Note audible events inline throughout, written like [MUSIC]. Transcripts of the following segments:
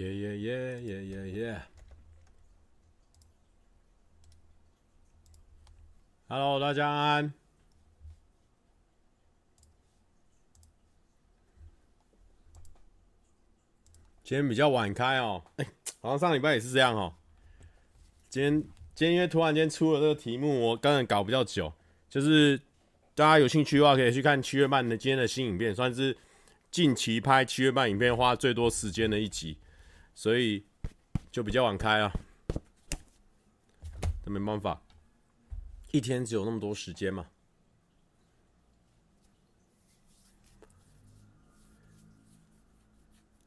耶耶耶耶耶耶！Hello，大家安。今天比较晚开哦，哎，好像上礼拜也是这样哦。今天今天因为突然间出了这个题目，我刚才搞比较久，就是大家有兴趣的话，可以去看七月半的今天的新影片，算是近期拍七月半影片花最多时间的一集。所以就比较晚开啊，那没办法，一天只有那么多时间嘛。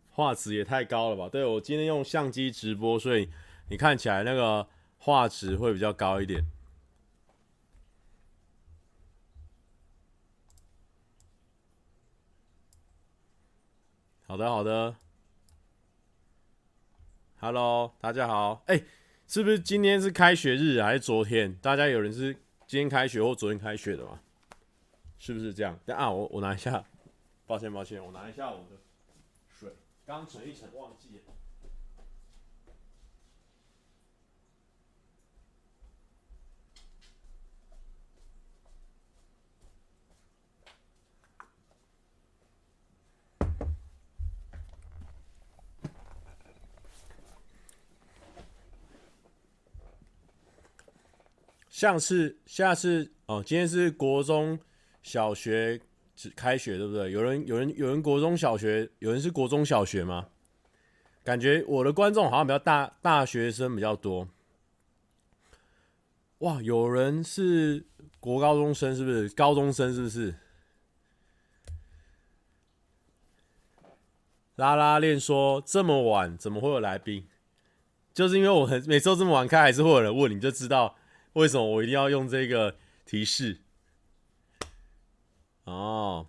画质也太高了吧？对，我今天用相机直播，所以你看起来那个画质会比较高一点。好的，好的。Hello，大家好。哎、是不是今天是开学日还是昨天？大家有人是今天开学或昨天开学的吗？是不是这样？等啊，我我拿一下。抱歉抱歉，我拿一下我的水，刚存一层忘记了。像是下次哦，今天是国中小学只开学，对不对？有人有人有人国中小学，有人是国中小学吗？感觉我的观众好像比较大，大学生比较多。哇，有人是国高中生，是不是？高中生是不是？拉拉链说这么晚怎么会有来宾？就是因为我很每周这么晚开，还是会有人问，你就知道。[LAUGHS] 为什么我一定要用这个提示？哦，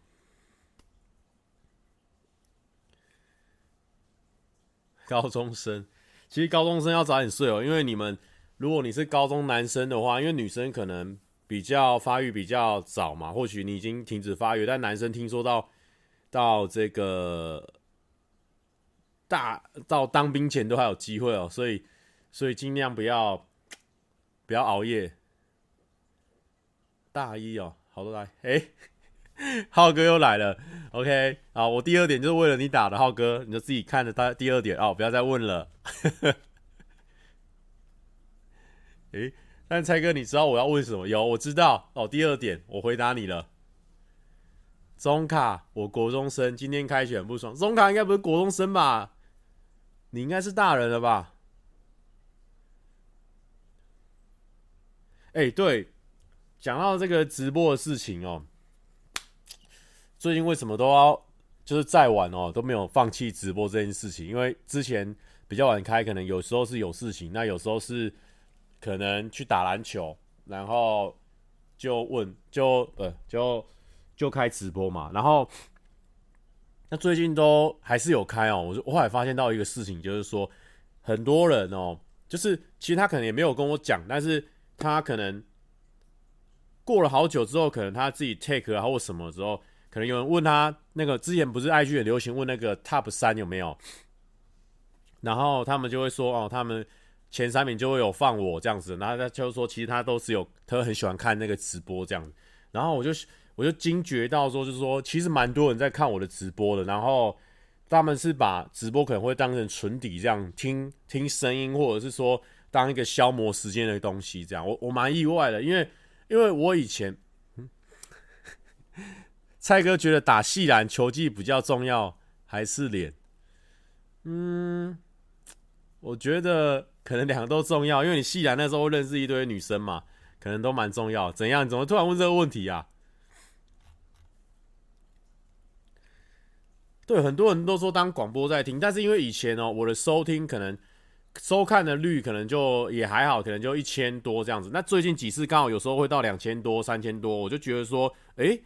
高中生，其实高中生要早点睡哦，因为你们，如果你是高中男生的话，因为女生可能比较发育比较早嘛，或许你已经停止发育，但男生听说到到这个大到当兵前都还有机会哦，所以所以尽量不要。不要熬夜。大一哦，好多来，哎、欸，[LAUGHS] 浩哥又来了。OK，好，我第二点就是为了你打的，浩哥，你就自己看着他第二点哦，不要再问了。哎、欸，但蔡哥，你知道我要问什么？有，我知道哦。第二点，我回答你了。中卡，我国中生，今天开学很不爽。中卡应该不是国中生吧？你应该是大人了吧？哎、对，讲到这个直播的事情哦，最近为什么都要就是再晚哦都没有放弃直播这件事情？因为之前比较晚开，可能有时候是有事情，那有时候是可能去打篮球，然后就问就呃就就开直播嘛。然后那最近都还是有开哦。我我后来发现到一个事情，就是说很多人哦，就是其实他可能也没有跟我讲，但是。他可能过了好久之后，可能他自己 take 啊或什么之后，可能有人问他那个之前不是 IG 很流行问那个 top 三有没有，然后他们就会说哦，他们前三名就会有放我这样子，然后他就说其实他都是有，他很喜欢看那个直播这样，然后我就我就惊觉到说，就是说其实蛮多人在看我的直播的，然后他们是把直播可能会当成纯底这样听听声音，或者是说。当一个消磨时间的东西，这样我我蛮意外的，因为因为我以前，蔡哥觉得打系篮球技比较重要还是脸？嗯，我觉得可能两个都重要，因为你系篮那时候认识一堆女生嘛，可能都蛮重要。怎样？怎么突然问这个问题啊？对，很多人都说当广播在听，但是因为以前哦，我的收听可能。收看的率可能就也还好，可能就一千多这样子。那最近几次刚好有时候会到两千多、三千多，我就觉得说，哎、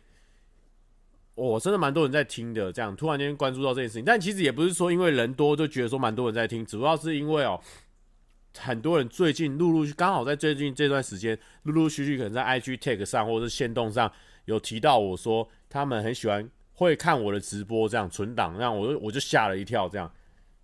我、真的蛮多人在听的。这样突然间关注到这件事情，但其实也不是说因为人多就觉得说蛮多人在听，主要是因为哦，很多人最近陆陆续刚好在最近这段时间，陆陆续续可能在 IG tag 上或者是线动上有提到我说他们很喜欢会看我的直播这样存档，让我我就吓了一跳这样。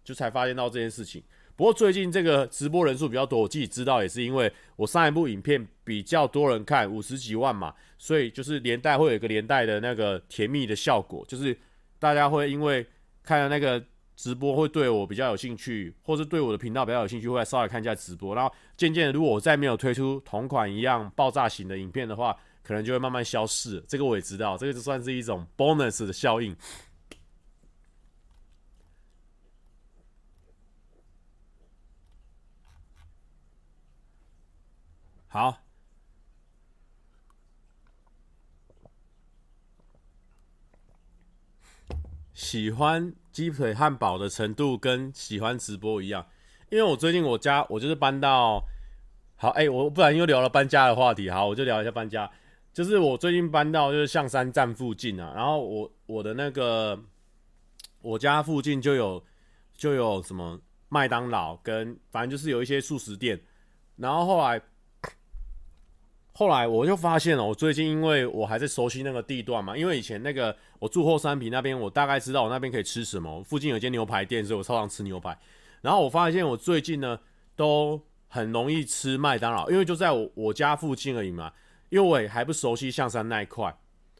就才发现到这件事情。不过最近这个直播人数比较多，我自己知道也是因为我上一部影片比较多人看，五十几万嘛，所以就是连带会有一个连带的那个甜蜜的效果，就是大家会因为看了那个直播会对我比较有兴趣，或是对我的频道比较有兴趣，会来稍微看一下直播。然后渐渐的，如果我再没有推出同款一样爆炸型的影片的话，可能就会慢慢消失。这个我也知道，这个就算是一种 bonus 的效应。好，喜欢鸡腿汉堡的程度跟喜欢直播一样，因为我最近我家我就是搬到，好哎、我不然又聊了搬家的话题，好，我就聊一下搬家，就是我最近搬到就是象山站附近啊，然后我我的那个我家附近就有就有什么麦当劳跟反正就是有一些速食店，然后后来。后来我就发现了，我最近因为我还在熟悉那个地段嘛，因为以前那个我住后山坪那边，我大概知道我那边可以吃什么。附近有间牛排店，所以我超常吃牛排。然后我发现我最近呢都很容易吃麦当劳，因为就在我我家附近而已嘛。因为我也还不熟悉象山那一块，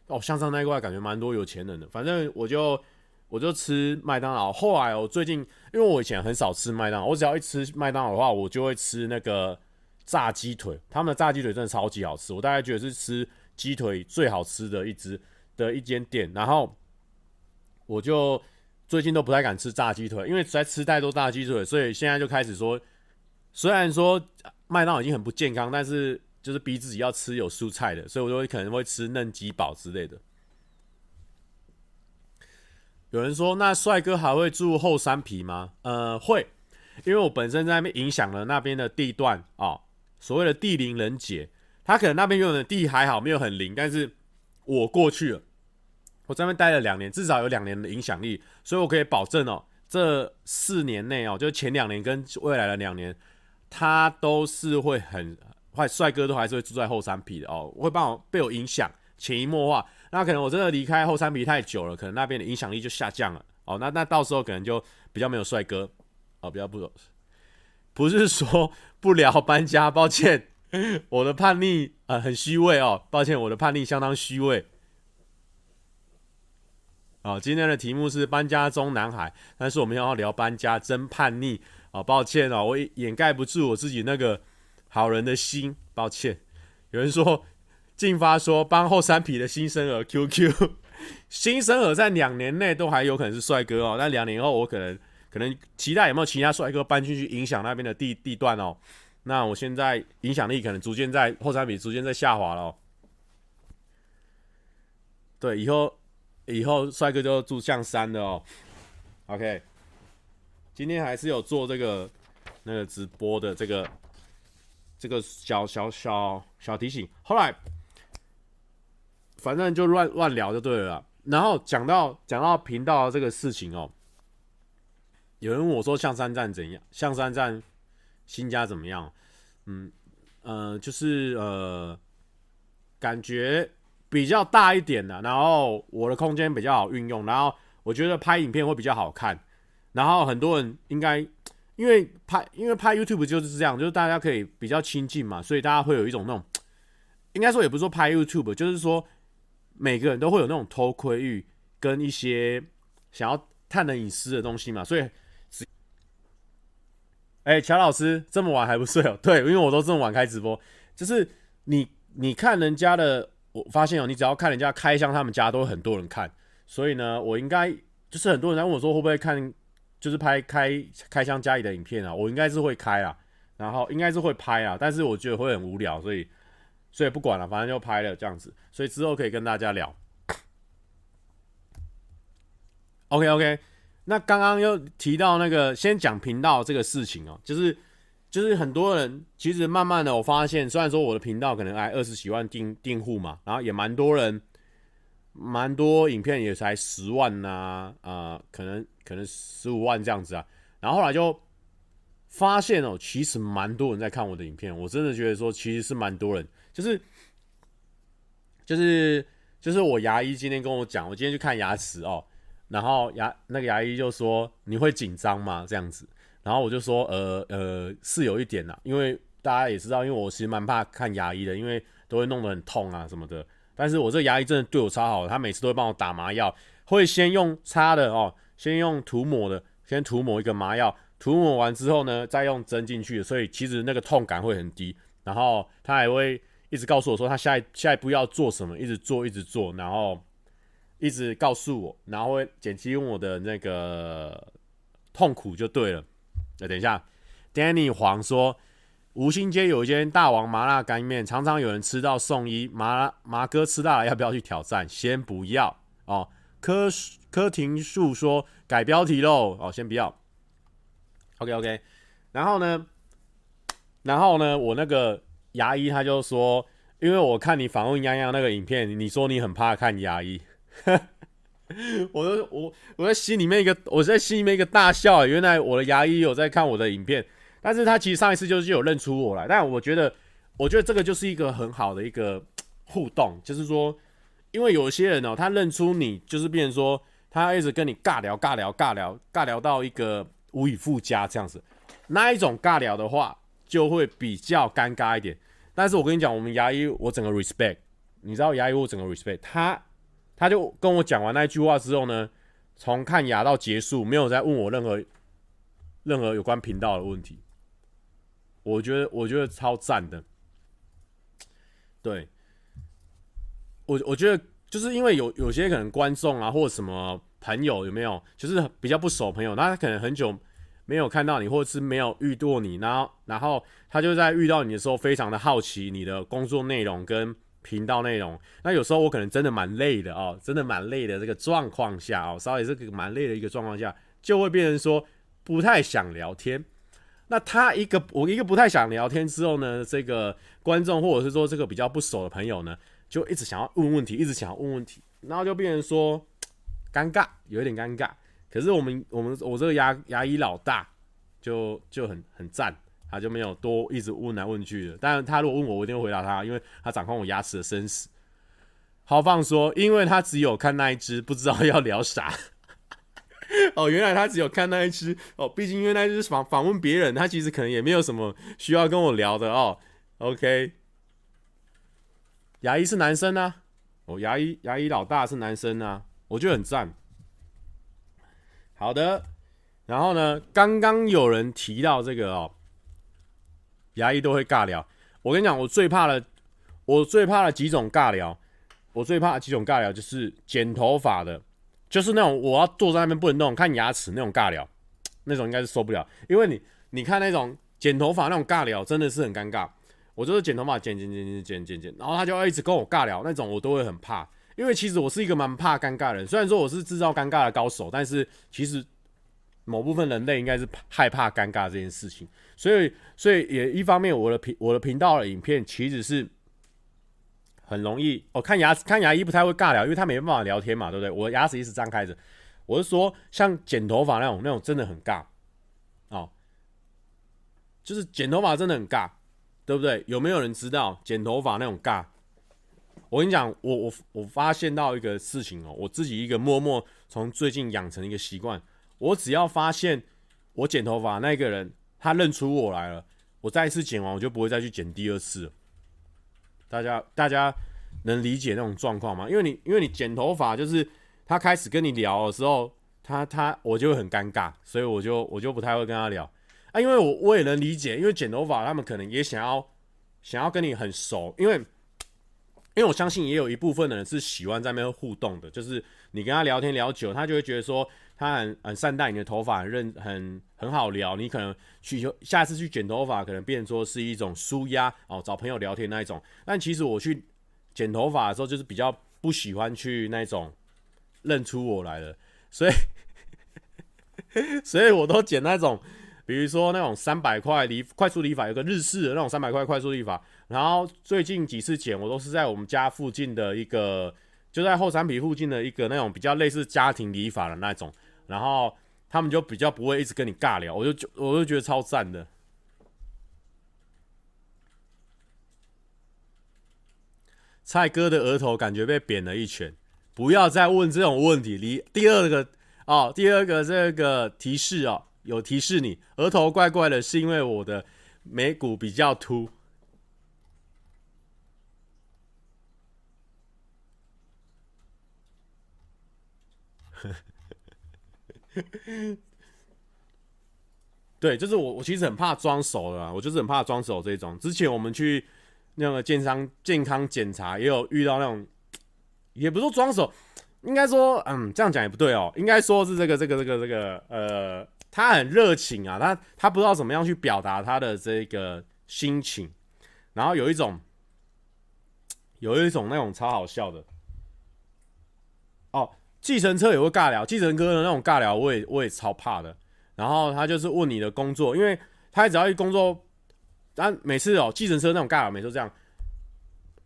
哦，象山那一块感觉蛮多有钱人的。反正我就我就吃麦当劳。后来我最近，因为我以前很少吃麦当劳，我只要一吃麦当劳的话，我就会吃那个。炸鸡腿，他们的炸鸡腿真的超级好吃，我大概觉得是吃鸡腿最好吃的一支的一间店。然后我就最近都不太敢吃炸鸡腿，因为实在吃太多炸鸡腿，所以现在就开始说，虽然说麦当劳已经很不健康，但是就是逼自己要吃有蔬菜的，所以我就可能会吃嫩鸡堡之类的。有人说，那帅哥还会住后山皮吗？呃，会，因为我本身在那边影响了那边的地段啊。所谓的地灵人杰，他可能那边拥有的地还好，没有很灵，但是我过去了，我在那边待了两年，至少有两年的影响力，所以我可以保证哦，这四年内哦，就前两年跟未来的两年，他都是会很坏，帅哥都还是会住在后山皮的哦，会帮我被我影响，潜移默化，那可能我真的离开后山皮太久了，可能那边的影响力就下降了哦，那那到时候可能就比较没有帅哥哦，比较不。不是说不聊搬家，抱歉，[LAUGHS] 我的叛逆呃很虚伪哦，抱歉，我的叛逆相当虚伪。哦，今天的题目是搬家中男孩，但是我们要聊搬家真叛逆哦，抱歉哦，我掩盖不住我自己那个好人的心，抱歉。有人说，进发说帮后山皮的新生儿 QQ，[LAUGHS] 新生儿在两年内都还有可能是帅哥哦，但两年后我可能。可能期待有没有其他帅哥搬进去影响那边的地地段哦？那我现在影响力可能逐渐在后山埤逐渐在下滑了哦。对，以后以后帅哥就住象山的哦。OK，今天还是有做这个那个直播的这个这个小小小小提醒。后来反正就乱乱聊就对了。然后讲到讲到频道这个事情哦。有人问我说：“象山站怎样？象山站新家怎么样？”嗯，呃，就是呃，感觉比较大一点的，然后我的空间比较好运用，然后我觉得拍影片会比较好看。然后很多人应该因为拍，因为拍 YouTube 就是这样，就是大家可以比较亲近嘛，所以大家会有一种那种，应该说也不是说拍 YouTube，就是说每个人都会有那种偷窥欲跟一些想要探人隐私的东西嘛，所以。哎，乔老师这么晚还不睡哦？[LAUGHS] 对，因为我都这么晚开直播，就是你你看人家的，我发现哦，你只要看人家开箱，他们家都很多人看，所以呢，我应该就是很多人在问我说会不会看，就是拍开开箱家里的影片啊？我应该是会开啊，然后应该是会拍啊，但是我觉得会很无聊，所以所以不管了，反正就拍了这样子，所以之后可以跟大家聊。OK OK。那刚刚又提到那个，先讲频道这个事情哦，就是就是很多人其实慢慢的我发现，虽然说我的频道可能才二十几万订订户嘛，然后也蛮多人，蛮多影片也才十万呐，啊，呃，可能可能十五万这样子啊，然后后来就发现哦，其实蛮多人在看我的影片，我真的觉得说其实是蛮多人，就是就是就是我牙医今天跟我讲，我今天去看牙齿哦。然后牙那个牙医就说，你会紧张吗？这样子，然后我就说呃呃是有一点啦，因为大家也知道，因为我其实蛮怕看牙医的，因为都会弄得很痛啊什么的。但是我这牙医真的对我超好，他每次都会帮我打麻药，会先用擦的哦，先用涂抹的，先涂抹一个麻药，涂抹完之后呢，再用针进去，所以其实那个痛感会很低。然后他还会一直告诉我说他下一下一步要做什么，一直做一直做，然后一直告诉我，然后会减轻我的那个痛苦就对了。那等一下，Danny 黄说，吴兴街有一间大王麻辣干面，常常有人吃到送一麻辣麻哥吃大了，要不要去挑战？先不要哦。柯柯廷树说改标题喽，哦，先不要。OK OK，然后呢？然后呢，我那个牙医他就说，因为我看你访问洋洋那个影片，你说你很怕看牙医，[LAUGHS] 我都我我在心里面一个，我在心里面一个大笑，原来我的牙医有在看我的影片，但是他其实上一次就是有认出我来，但我觉得，我觉得这个就是一个很好的一个互动，就是说，因为有些人哦，他认出你，就是变成说，他一直跟你尬聊、尬聊、尬聊、尬聊到一个无以复加这样子，那一种尬聊的话。就会比较尴尬一点，但是我跟你讲，我们牙医我整个 respect，你知道牙医我整个 respect，他他就跟我讲完那句话之后呢，从看牙到结束，没有再问我任何任何有关频道的问题，我觉得我觉得超赞的，对，我我觉得就是因为有有些可能观众啊或者什么朋友有没有，就是比较不熟朋友，那他可能很久。没有看到你，或者是没有遇过你，然后，然后他就在遇到你的时候，非常的好奇你的工作内容跟频道内容。那有时候我可能真的蛮累的哦，真的蛮累的这个状况下哦，稍微这个蛮累的一个状况下，就会变成说不太想聊天。那他一个我一个不太想聊天之后呢，这个观众或者是说这个比较不熟的朋友呢，就一直想要问问题，一直想要问问题，然后就变成说尴尬，有一点尴尬。可是我们我们我这个牙牙医老大就就很很赞，他就没有多一直问来问去的。但他如果问我，我一定会回答他，因为他掌控我牙齿的生死。豪放说，因为他只有看那一只，不知道要聊啥。哦，原来他只有看那一只哦，毕竟因为那一只访访问别人，他其实可能也没有什么需要跟我聊的哦。OK，牙医是男生啊，哦，牙医牙医老大是男生啊，我觉得很赞。好的，然后呢，刚刚有人提到这个哦，牙医都会尬聊。我跟你讲，我最怕的，我最怕的几种尬聊，我最怕的几种尬聊就是剪头发的，就是那种我要坐在那边不能动，看牙齿那种尬聊，那种应该是受不了。因为你，你看那种剪头发那种尬聊，真的是很尴尬。我就是剪头发，剪剪剪剪剪剪，然后他就要一直跟我尬聊，那种我都会很怕。因为其实我是一个蛮怕尴尬的人，虽然说我是制造尴尬的高手，但是其实某部分人类应该是害怕尴尬这件事情，所以所以也一方面我的频我的频道的影片其实是很容易，哦，看牙看牙医不太会尬聊，因为他没办法聊天嘛，对不对？我的牙齿一直张开着，我是说像剪头发那种那种真的很尬哦，就是剪头发真的很尬，对不对？有没有人知道剪头发那种尬？我跟你讲，我我我发现到一个事情哦，我自己一个默默从最近养成一个习惯，我只要发现我剪头发那个人他认出我来了，我再一次剪完我就不会再去剪第二次。大家大家能理解那种状况吗？因为你因为你剪头发就是他开始跟你聊的时候，他他我就会很尴尬，所以我就我就不太会跟他聊啊，因为我我也能理解，因为剪头发他们可能也想要想要跟你很熟，因为。因为我相信也有一部分的人是喜欢在那边互动的，就是你跟他聊天聊久，他就会觉得说他很很善待你的头发，很认很很好聊。你可能去下次去剪头发，可能变成说是一种舒压哦，找朋友聊天那一种。但其实我去剪头发的时候，就是比较不喜欢去那种认出我来的，[LAUGHS] 所以 [LAUGHS] 所以我都剪那种。比如说那种三百块理快速理发，有个日式的那种三百块快速理发。然后最近几次剪，我都是在我们家附近的一个，就在后山埤附近的一个那种比较类似家庭理发的那种。然后他们就比较不会一直跟你尬聊，我就我就觉得超赞的。蔡哥的额头感觉被扁了一拳，不要再问这种问题。第第二个哦，第二个这个提示哦，有提示你额头怪怪的，是因为我的眉骨比较凸。[LAUGHS] 对，就是我，我其实很怕装熟的，我就是很怕装熟这种。之前我们去那个健康健康检查，也有遇到那种，也不是说装熟，应该说，嗯，这样讲也不对哦，应该说是这个这个这个这个，呃，他很热情啊，他他不知道怎么样去表达他的这个心情，然后有一种，有一种那种超好笑的，计程车也会尬聊，计程车的那种尬聊，我也我也超怕的。然后他就是问你的工作，因为他只要一工作，但每次哦，计程车那种尬聊，每次都这样。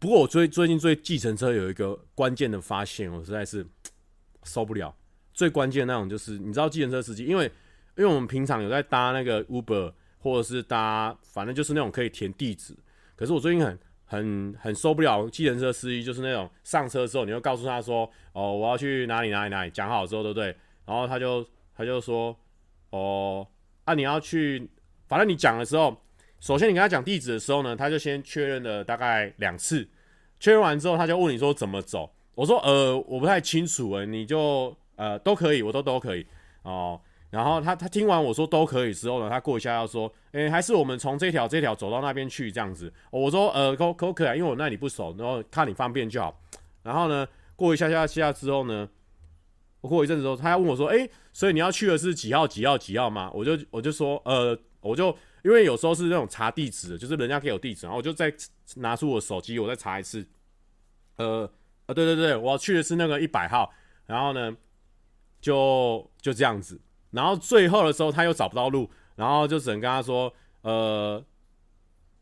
不过我最最近对计程车有一个关键的发现，我实在是受不了。最关键那种就是，你知道计程车司机，因为因为我们平常有在搭那个 Uber 或者是搭，反正就是那种可以填地址。可是我最近很很很受不了计程车司机，就是那种上车之后，你就告诉他说：“哦，我要去哪里哪里哪里。”讲好之后，对不对？然后他就他就说。哦，啊，你要去，反正你讲的时候，首先你跟他讲地址的时候呢，他就先确认了大概两次，确认完之后，他就问你说怎么走。我说呃，我不太清楚诶，你就呃都可以，我都都可以哦。然后他他听完我说都可以之后呢，他过一下要说，诶，还是我们从这条这条走到那边去这样子。我说呃可可可以啊，因为我那里不熟，然后看你方便就好。然后呢，过一下下下之后呢。我过一阵子之后，他要问我说：“哎，所以你要去的是几号几号几号吗？”我就我就说：“呃，我就因为有时候是那种查地址，就是人家给我地址，然后我就再拿出我手机，我再查一次。呃，呃，对对对，我要去的是那个一百号。然后呢，就就这样子。然后最后的时候他又找不到路，然后就只能跟他说：呃，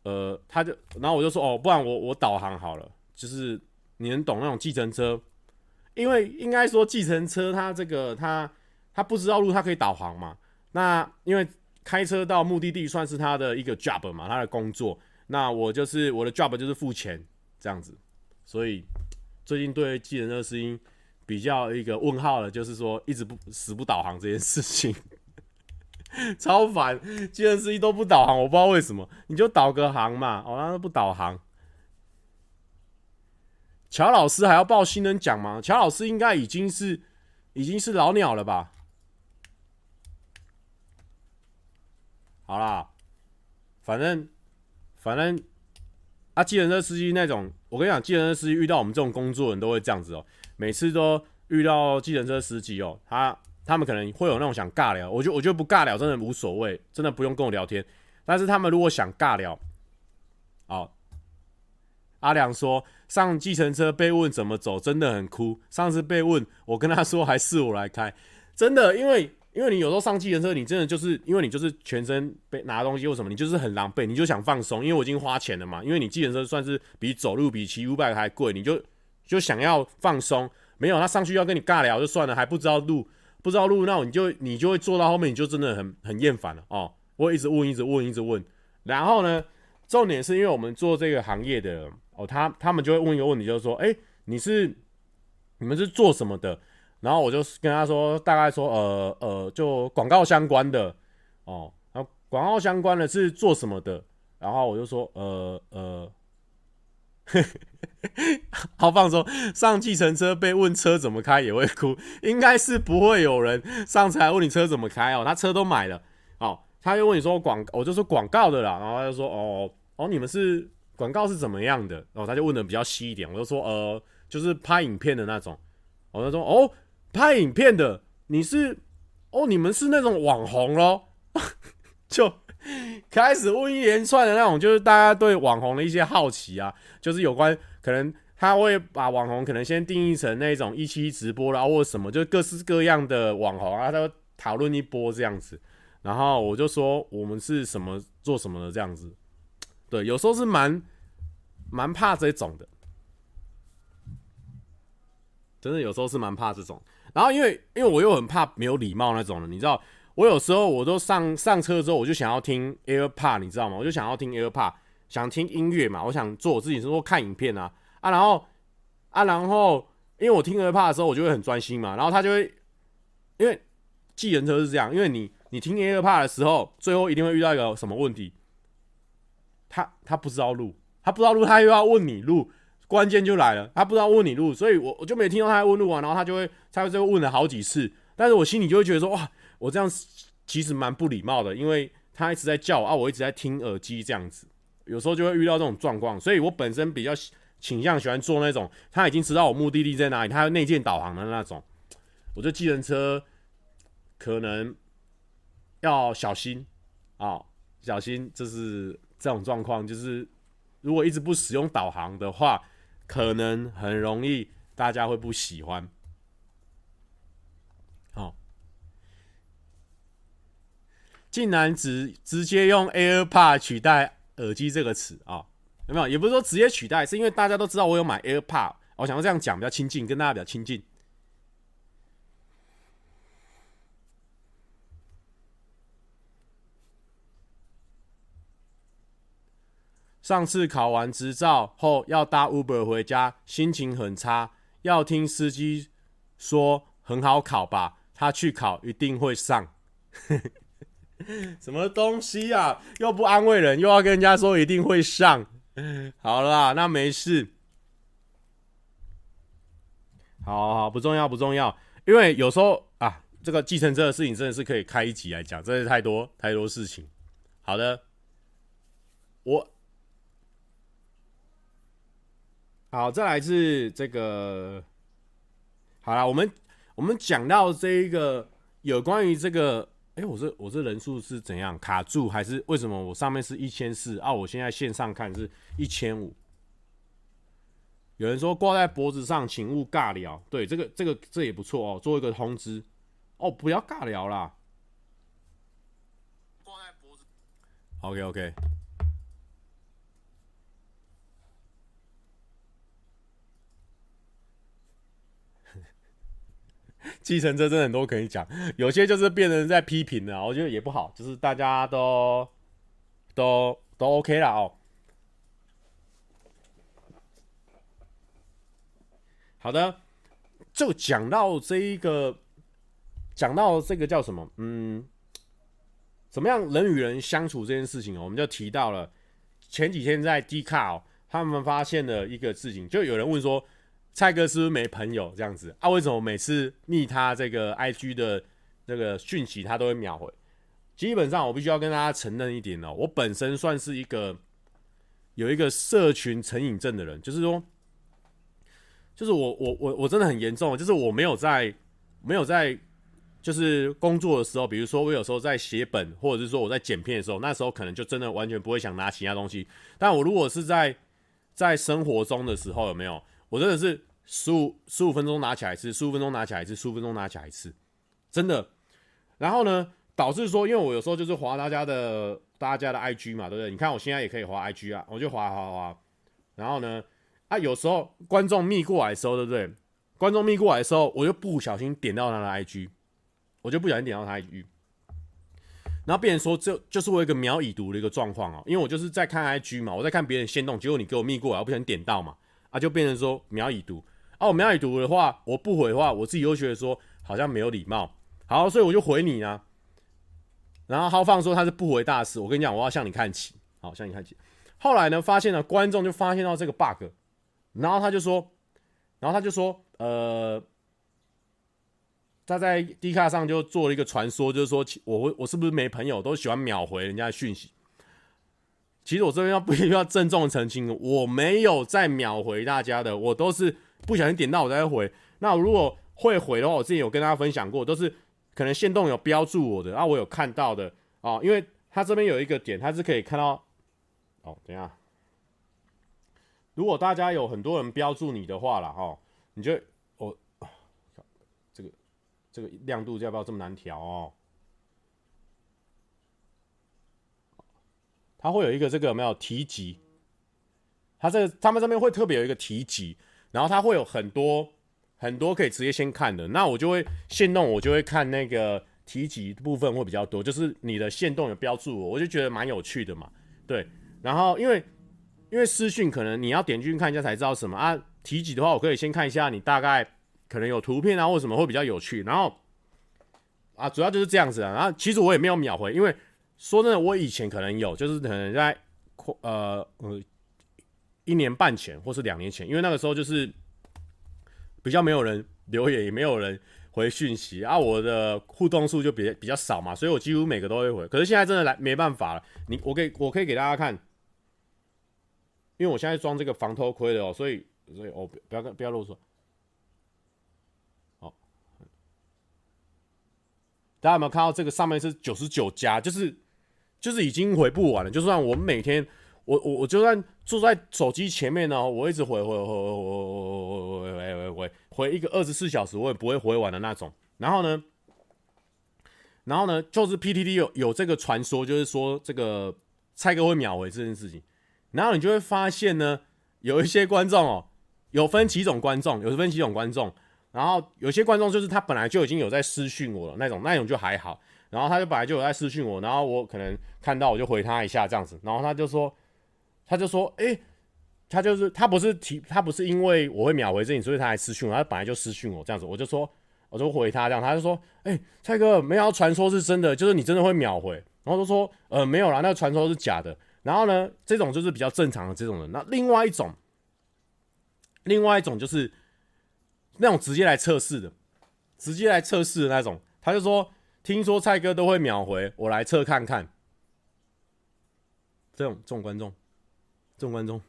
呃，他就然后我就说：哦，不然我我导航好了，就是你能懂那种计程车。”因为应该说计程车，它这个它它不知道路，它可以导航嘛。那因为开车到目的地算是他的一个 job 嘛，他的工作。那我就是我的 job 就是付钱这样子。所以最近对计程车司机比较一个问号了，就是说一直不死不导航这件事情，[LAUGHS] 超烦。计程车司机都不导航，我不知道为什么。你就导个航嘛，哦，他都不导航。乔老师还要报新人奖吗？乔老师应该已经是已经是老鸟了吧？好啦，反正反正啊，计程车司机那种，我跟你讲，计程车司机遇到我们这种工作人都会这样子哦、每次都遇到计程车司机哦、他他们可能会有那种想尬聊，我就我觉得不尬聊真的无所谓，真的不用跟我聊天。但是他们如果想尬聊，哦。阿良说：“上计程车被问怎么走，真的很哭。上次被问，我跟他说还是我来开，真的，因为因为你有时候上计程车，你真的就是因为你就是全身被拿东西或什么，你就是很狼狈，你就想放松。因为我已经花钱了嘛，因为你计程车算是比走路比骑 U-bike 还贵，你就就想要放松。没有他上去要跟你尬聊就算了，还不知道路，不知道路，那你就你就会坐到后面，你就真的很很厌烦了哦。我一直问，一直问，一直问。然后呢，重点是因为我们做这个行业的。”哦，他他们就会问一个问题，就是说，哎、你是你们是做什么的？然后我就跟他说，大概说，呃呃，就广告相关的哦。然后广告相关的是做什么的？然后我就说，呃呃，[LAUGHS] 好放松。上计程车被问车怎么开也会哭，应该是不会有人上车来问你车怎么开哦。他车都买了，哦，他就问你说广，我就说广告的啦。然后他就说，哦哦，你们是。广告是怎么样的？然后他就问的比较细一点，我就说呃，就是拍影片的那种。我就说哦，拍影片的，你是哦，你们是那种网红咯。[LAUGHS] 就 [LAUGHS] 开始问一连串的那种，就是大家对网红的一些好奇啊，就是有关可能他会把网红可能先定义成那种一期直播啦，或者什么，就各式各样的网红啊，他会讨论一波这样子。然后我就说我们是什么做什么的这样子。对，有时候是蛮蛮怕这种的，真的有时候是蛮怕这种。然后因为因为我又很怕没有礼貌那种的，你知道，我有时候我都上上车之后，我就想要听 AirPod，你知道吗？我就想要听 AirPod，想听音乐嘛，我想做我自己，说看影片啊。啊，然后啊，然后因为我听 AirPod 的时候，我就会很专心嘛，然后他就会，因为计程车是这样，因为你你听 AirPod 的时候，最后一定会遇到一个什么问题，他他不知道路，他不知道路，他又要问你路，关键就来了，他不知道问你路，所以我我就没听到他问路啊，然后他就会他就会问了好几次，但是我心里就会觉得说，哇，我这样其实蛮不礼貌的，因为他一直在叫我啊，我一直在听耳机这样子，有时候就会遇到这种状况，所以我本身比较。倾向喜欢做那种，他已经知道我目的地在哪里，他有内建导航的那种。我觉得计程车可能要小心啊、哦，小心，就是这种状况，就是如果一直不使用导航的话，可能很容易大家会不喜欢。好、哦，竟然直直接用 AirPod 取代耳机这个词啊！有没有？也不是说直接取代，是因为大家都知道我有买 AirPod，我想要这样讲比较亲近，跟大家比较亲近。上次考完执照后要搭 Uber 回家，心情很差，要听司机说很好考吧，他去考一定会上。[LAUGHS] 什么东西啊？又不安慰人，又要跟人家说一定会上。好啦，那没事。好好，不重要不重要，因为有时候啊，这个计程车的事情真的是可以开一集来讲，真的是太多太多事情。好的，我好，再来是这个，好了，我们我们讲到这一个有关于这个。哎、欸，我这我这人数是怎样卡住，还是为什么我上面是一千四啊？我现在线上看是一千五。有人说挂在脖子上，请勿尬聊。对，这个这个这也不错哦，做一个通知哦，不要尬聊啦。挂在脖子。OK OK。[LAUGHS] 计程车真的很多可以讲，有些就是变成在批评了，我觉得也不好，就是大家都都都 OK 了哦。好的，就讲到这一个，讲到这个叫什么？嗯，怎么样人与人相处这件事情哦，我们就提到了前几天在 D 卡哦，他们发现了一个事情，就有人问说。蔡哥是不是没朋友这样子啊？为什么每次密他这个 IG 的那个讯息，他都会秒回？基本上我必须要跟大家承认一点哦，我本身算是一个有一个社群成瘾症的人，就是说，就是我我我我真的很严重，就是我没有在没有在就是工作的时候，比如说我有时候在写本，或者是说我在剪片的时候，那时候可能就真的完全不会想拿其他东西。但我如果是在在生活中的时候，有没有？我真的是。十五十五分钟拿起来一次，十五分钟拿起来一次，十五分钟拿起来一次，真的。然后呢，导致说，因为我有时候就是划大家的大家的 IG 嘛，对不对？你看我现在也可以划 IG 啊，我就划划划。然后呢，啊，有时候观众密过来的时候，对不对？观众密过来的时候，我就不小心点到他的 IG，我就不小心点到他 IG。然后别人说，这就是我一个秒已读的一个状况哦，因为我就是在看 IG 嘛，我在看别人先动，结果你给我密过来，我不小心点到嘛，啊，就变成说秒已读。哦，我秒已读的话，我不回的话，我自己又觉得说好像没有礼貌。好，所以我就回你啊。然后浩放说他是不回大师，我跟你讲，我要向你看齐。好，向你看齐。后来呢，发现了观众就发现到这个 bug，然后他就说，然后他就说，呃，他在 D 卡上就做了一个传说，就是说我我是不是没朋友，都喜欢秒回人家的讯息。其实我这边要不 [LAUGHS] 要郑重澄清，我没有在秒回大家的，我都是。不小心点到我再回，那如果会回的话，我之前有跟大家分享过，都是可能线动有标注我的，然后我有看到的哦，因为它这边有一个点，它是可以看到。哦，等一下，如果大家有很多人标注你的话了哦，你就哦，这个这个亮度要不要这么难调哦？它会有一个这个有没有提及？它这个他们这边会特别有一个提及。然后它会有很多很多可以直接先看的，那我就会限动，我就会看那个提及部分会比较多，就是你的限动有标注我，我就觉得蛮有趣的嘛，对。然后因为因为私讯可能你要点进去看一下才知道什么啊，提及的话，我可以先看一下你大概可能有图片啊或什么会比较有趣。然后啊，主要就是这样子啊。然后其实我也没有秒回，因为说真的，我以前可能有，就是可能在呃呃一年半前或是两年前，因为那个时候就是比较没有人留言，也没有人。回讯息啊，我的互动数就比比较少嘛，所以我几乎每个都会回。可是现在真的来没办法了，你我给我可以给大家看，因为我现在装这个防偷窥的哦，所以所以哦不要不要啰嗦。好，大家有没有看到这个上面是九十九加，就是就是已经回不完了。就算我们每天我我我就算坐在手机前面呢，我一直回回回回回回回回回。回一个二十四小时我也不会回完的那种，然后呢，然后呢，就是 PTT 有有这个传说，就是说这个蔡哥会秒回这件事情，然后你就会发现呢，有一些观众哦，有分几种观众，有分几种观众，然后有些观众就是他本来就已经有在私讯我了那种，那种就还好，然后他就本来就有在私讯我，然后我可能看到我就回他一下这样子，然后他就说，他就说，诶。他就是他不是提他不是因为我会秒回这里，所以他来私讯我，他本来就私讯我这样子，我就说我就回他这样，他就说，哎、蔡哥，没有传说是真的，就是你真的会秒回，然后就说，呃，没有啦，那个传说是假的。然后呢，这种就是比较正常的这种人。那另外一种，另外一种就是那种直接来测试的，直接来测试的那种，他就说，听说蔡哥都会秒回，我来测看看。这种这种观众，众观众。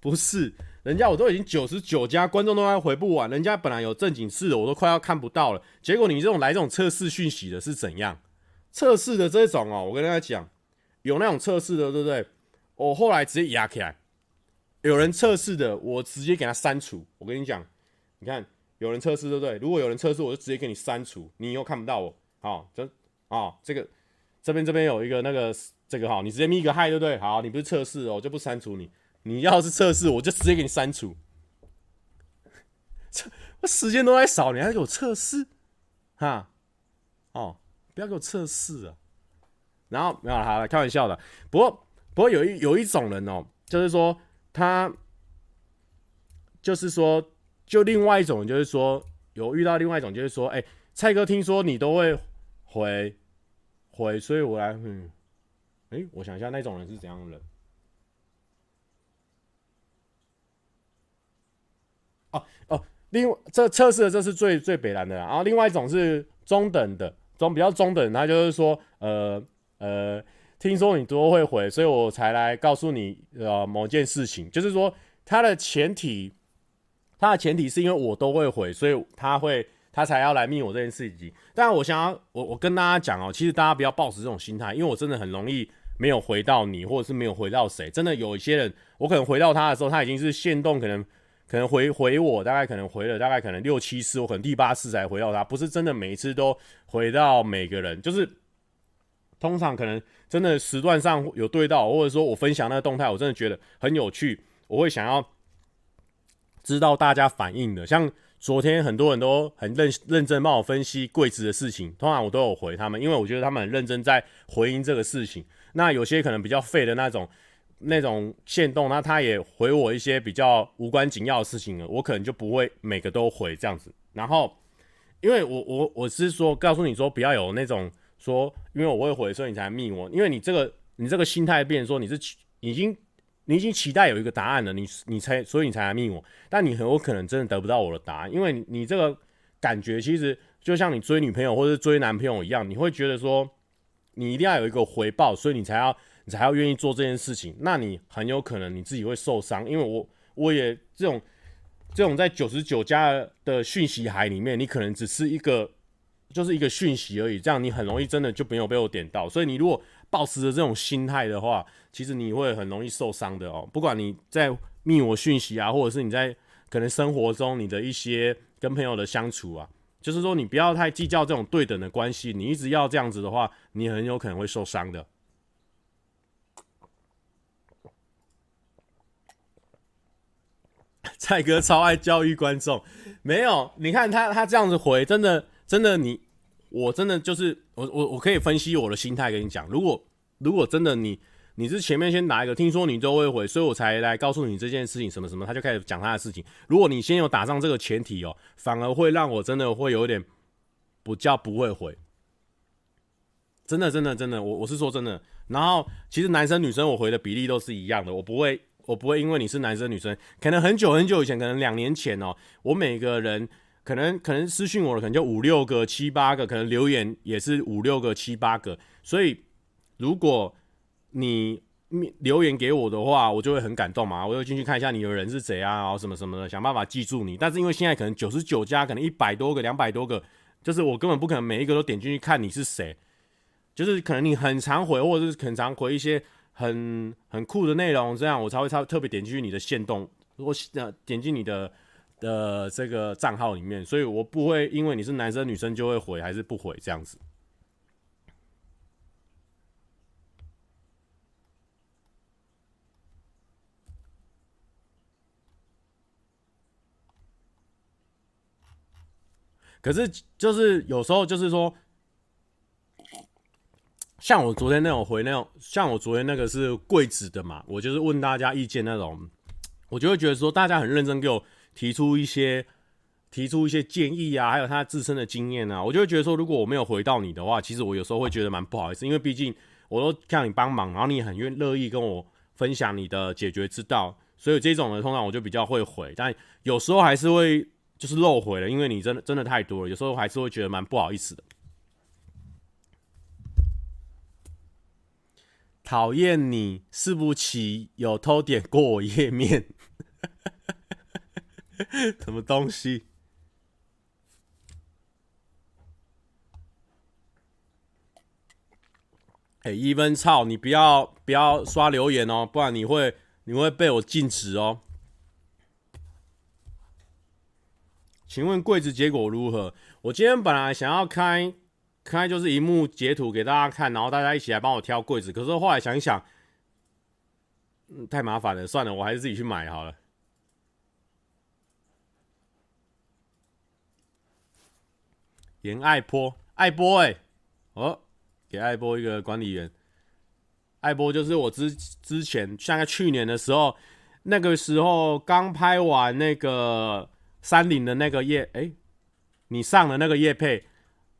不是，人家我都已经九十九加观众都还回不完，人家本来有正经事的，我都快要看不到了。结果你这种来这种测试讯息的是怎样？测试的这种哦，我跟大家讲，有那种测试的，对不对？我后来直接压起来。有人测试的，我直接给他删除。我跟你讲，你看有人测试，对不对？如果有人测试，我就直接给你删除，你以后看不到我。好，这啊，这个这边这边有一个那个这个哈，你直接咪个嗨，对不对？好，你不是测试哦，我就不删除你。你要是测试，我就直接给你删除。我时间都在少，你还给我测试？哈，哦，不要给我测试啊！然后没有，好了，开玩笑的。不过，不过有一有一种人哦，就是说他，就是说，就另外一种，就是说有遇到另外一种，就是说，哎，蔡哥，听说你都会回回，所以我来，嗯，哎，我想一下，那种人是怎样的人？哦哦，另外这测试的这是最最北蓝的，然后另外一种是中等的，中比较中等，他就是说，呃呃，听说你都会回，所以我才来告诉你呃某件事情，就是说他的前提，他的前提是因为我都会回，所以他会他才要来密我这件事情。但我想要我我跟大家讲哦，其实大家不要抱持这种心态，因为我真的很容易没有回到你，或者是没有回到谁，真的有一些人，我可能回到他的时候，他已经是限动可能。可能回回我大概可能回了大概可能六七次，我可能第八次才回到他，不是真的每一次都回到每个人，就是通常可能真的时段上有对到，或者说我分享那个动态，我真的觉得很有趣，我会想要知道大家反应的。像昨天很多人都很认认真帮我分析柜子的事情，通常我都有回他们，因为我觉得他们很认真在回应这个事情。那有些可能比较废的那种。那种线动，那他也回我一些比较无关紧要的事情了，我可能就不会每个都回这样子。然后，因为我我我是说告诉你说，不要有那种说，因为我会回，所以你才密我。因为你这个你这个心态变说你是已经你已经期待有一个答案了，你你才所以你才来密我。但你很有可能真的得不到我的答案，因为你你这个感觉其实就像你追女朋友或者追男朋友一样，你会觉得说你一定要有一个回报，所以你才要。你才要愿意做这件事情，那你很有可能你自己会受伤，因为我我也这种这种在九十九加的讯息海里面，你可能只是一个就是一个讯息而已，这样你很容易真的就没有被我点到。所以你如果抱持着这种心态的话，其实你会很容易受伤的哦。不管你在密我讯息啊，或者是你在可能生活中你的一些跟朋友的相处啊，就是说你不要太计较这种对等的关系，你一直要这样子的话，你很有可能会受伤的。蔡哥超爱教育观众，没有？你看他他这样子回，真的真的你，我真的就是我我我可以分析我的心态跟你讲，如果如果真的你你是前面先打一个，听说你都会回，所以我才来告诉你这件事情什么什么，他就开始讲他的事情。如果你先有打上这个前提哦，反而会让我真的会有点不叫不会回。真的，真的，真的，我我是说真的。然后其实男生女生我回的比例都是一样的，我不会我不会因为你是男生女生，可能很久很久以前，可能两年前哦，我每个人可能可能私信我的可能就五六个七八个，可能留言也是五六个七八个，所以如果你留言给我的话，我就会很感动嘛，我就进去看一下你的人是谁啊，然后什么什么的，想办法记住你。但是因为现在可能九十九加，可能一百多个、两百多个，就是我根本不可能每一个都点进去看你是谁。就是可能你很常回，或者是很常回一些很很酷的内容，这样我才会特特别点进去你的限动，或呃点进你的的这个账号里面。所以我不会因为你是男生女生就会回还是不回这样子。可是，就是有时候，就是说，像我昨天那种回那种，像我昨天那个是柜子的嘛，我就是问大家意见那种，我就会觉得说，大家很认真给我提出一些提出一些建议啊，还有他自身的经验啊，我就会觉得说，如果我没有回到你的话，其实我有时候会觉得蛮不好意思，因为毕竟我都让你帮忙，然后你很愿乐意跟我分享你的解决之道，所以这种呢，通常我就比较会回，但有时候还是会。就是漏回了，因为你真的真的太多了，有时候还是会觉得蛮不好意思的。讨厌你是不起有偷点过我页面，[LAUGHS] 什么东西？哎，一分操，你不要不要刷留言哦，不然你会你会被我禁止哦。请问柜子结果如何？我今天本来想要开开就是一幕截图给大家看，然后大家一起来帮我挑柜子。可是后来想一想，嗯，太麻烦了，算了，我还是自己去买好了。严爱波，爱波哎、哦，给爱波一个管理员。爱波就是我之之前，像在去年的时候，那个时候刚拍完那个。三菱的那个业，哎、你上了那个业配，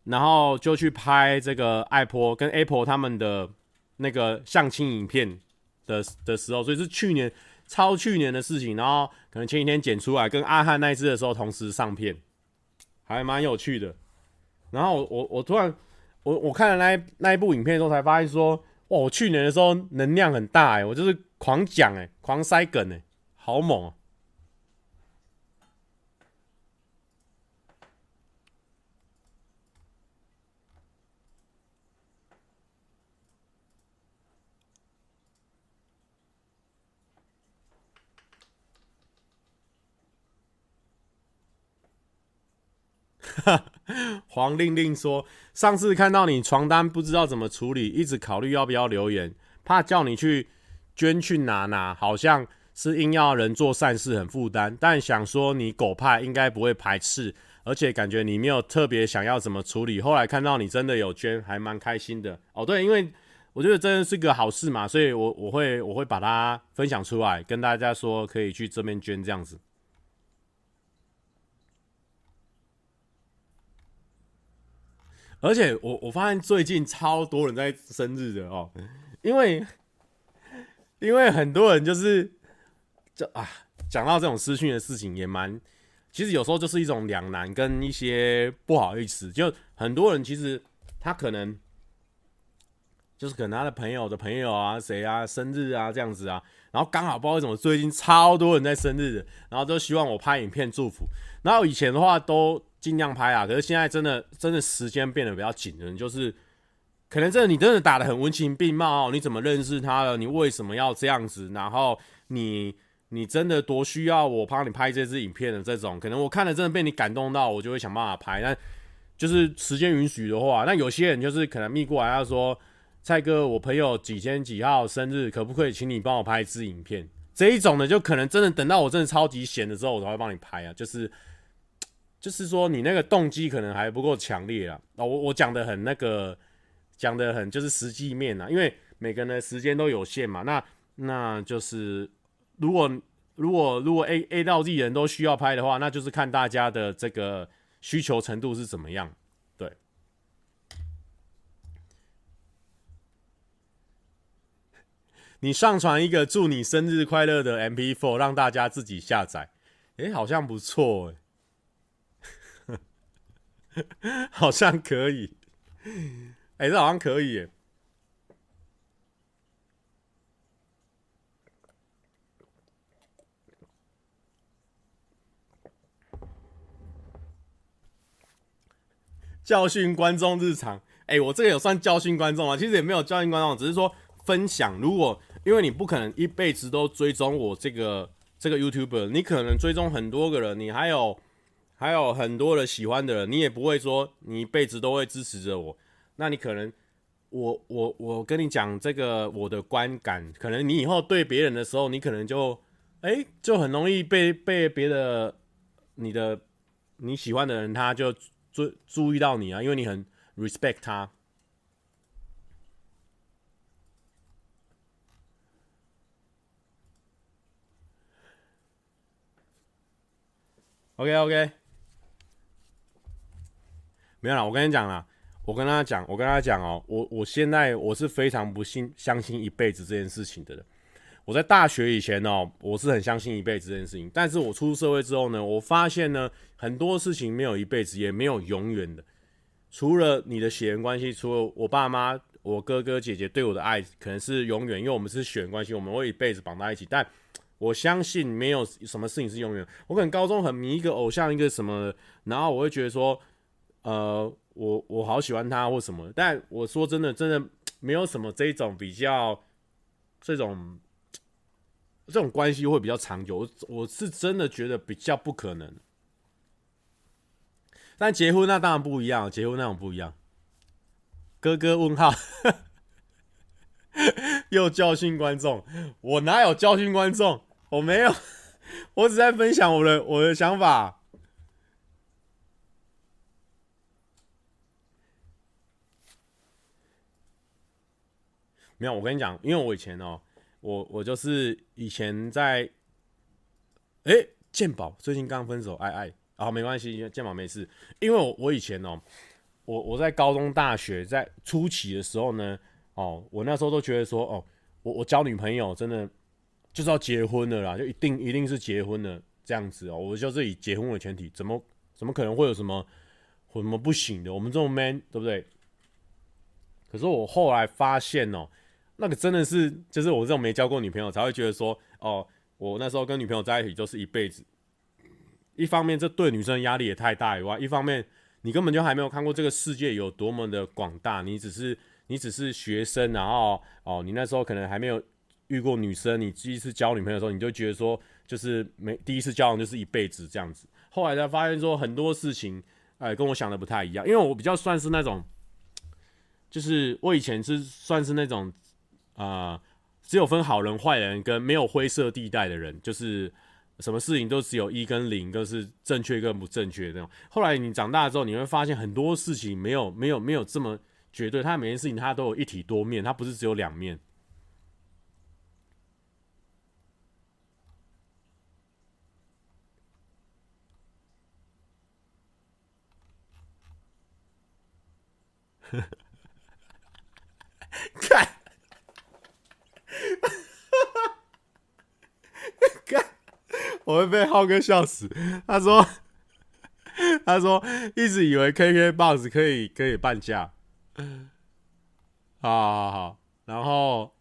然后就去拍这个爱波跟 Apple 他们的那个相亲影片的的时候，所以是去年超去年的事情，然后可能前几天剪出来，跟阿汉那一次的时候同时上片，还蛮有趣的。然后我我，突然我我看了那那一部影片之后，才发现说，哇，我去年的时候能量很大哎，我就是狂讲哎，狂塞梗哎，好猛啊！[LAUGHS] 黄令令说：“上次看到你床单不知道怎么处理，一直考虑要不要留言，怕叫你去捐去哪哪，好像是硬要人做善事很负担。但想说你狗派应该不会排斥，而且感觉你没有特别想要怎么处理。后来看到你真的有捐，还蛮开心的哦。对，因为我觉得真的是个好事嘛，所以我我会我会把它分享出来，跟大家说可以去这边捐这样子。”而且我我发现最近超多人在生日的哦，因为因为很多人就是就啊讲到这种私讯的事情也蛮，其实有时候就是一种两难跟一些不好意思，就很多人其实他可能就是可能他的朋友的朋友啊谁啊生日啊这样子啊，然后刚好不知道为什么最近超多人在生日的，然后都希望我拍影片祝福，然后以前的话都。尽量拍啊！可是现在真的真的时间变得比较紧了，就是可能真的你真的打得很文情并茂，你怎么认识他了？你为什么要这样子？然后你你真的多需要我帮你拍这支影片的这种，可能我看了真的被你感动到，我就会想办法拍。但就是时间允许的话，那有些人就是可能密过来要说，蔡哥，我朋友几天几号生日，可不可以请你帮我拍一支影片？这一种呢就可能真的等到我真的超级闲的时候，我才会帮你拍啊，就是。就是说，你那个动机可能还不够强烈啊！哦，我我讲的很那个，讲的很就是实际面啊，因为每个人的时间都有限嘛。那那就是如果如果如果 A A 到 Z 人都需要拍的话，那就是看大家的这个需求程度是怎么样。对，[LAUGHS] 你上传一个祝你生日快乐的 MP4，让大家自己下载。诶，好像不错诶，[LAUGHS] 好像可以。哎，这好像可以耶。教训观众日常，哎，我这个有算教训观众吗？其实也没有教训观众，只是说分享。如果因为你不可能一辈子都追踪我这个这个 YouTuber，你可能追踪很多个人，你还有。还有很多的喜欢的人，你也不会说你一辈子都会支持着我。那你可能，我我我跟你讲这个我的观感，可能你以后对别人的时候，你可能就，哎、就很容易被被别的你的你喜欢的人他就注注意到你啊，因为你很 respect 他。OK OK。没有啦，我跟你讲啦，我跟他讲，我跟他讲哦，我我现在我是非常不信相信一辈子这件事情的人。我在大学以前哦，我是很相信一辈子这件事情，但是我出社会之后呢，我发现呢，很多事情没有一辈子，也没有永远的。除了你的血缘关系，除了我爸妈、我哥哥姐姐对我的爱，可能是永远，因为我们是血缘关系，我们会一辈子绑在一起。但我相信没有什么事情是永远。我可能高中很迷一个偶像，一个什么，然后我会觉得说。呃，我我好喜欢他或什么，但我说真的，真的没有什么这种比较，这种这种关系会比较长久。我我是真的觉得比较不可能。但结婚那当然不一样，结婚那种不一样。哥哥问号，[LAUGHS] 又教训观众，我哪有教训观众？我没有，我只在分享我的我的想法。没有，我跟你讲，因为我以前哦，我我就是以前在，哎，健宝最近刚分手，爱爱啊，没关系，健宝没事。因为我我以前哦，我我在高中、大学在初期的时候呢，哦，我那时候都觉得说，哦，我我交女朋友真的就是要结婚了啦，就一定一定是结婚了这样子哦，我就是以结婚为前提，怎么怎么可能会有什么什么不行的？我们这种 man 对不对？可是我后来发现哦。那个真的是，就是我这种没交过女朋友才会觉得说，哦，我那时候跟女朋友在一起就是一辈子。一方面，这对女生压力也太大以外，一方面，你根本就还没有看过这个世界有多么的广大。你只是你只是学生，然后哦，你那时候可能还没有遇过女生，你第一次交女朋友的时候，你就觉得说，就是没第一次交往就是一辈子这样子。后来才发现说很多事情，哎，跟我想的不太一样。因为我比较算是那种，就是我以前是算是那种。啊、只有分好人坏人跟没有灰色地带的人，就是什么事情都只有一跟零，都是正确跟不正确的那种。后来你长大之后，你会发现很多事情没有没有没有这么绝对，它每件事情它都有一体多面，它不是只有两面。看。[LAUGHS] 我会被浩哥笑死。他说：“ [LAUGHS] 他说一直以为 KKBOX 可以可以半价。好好好，然后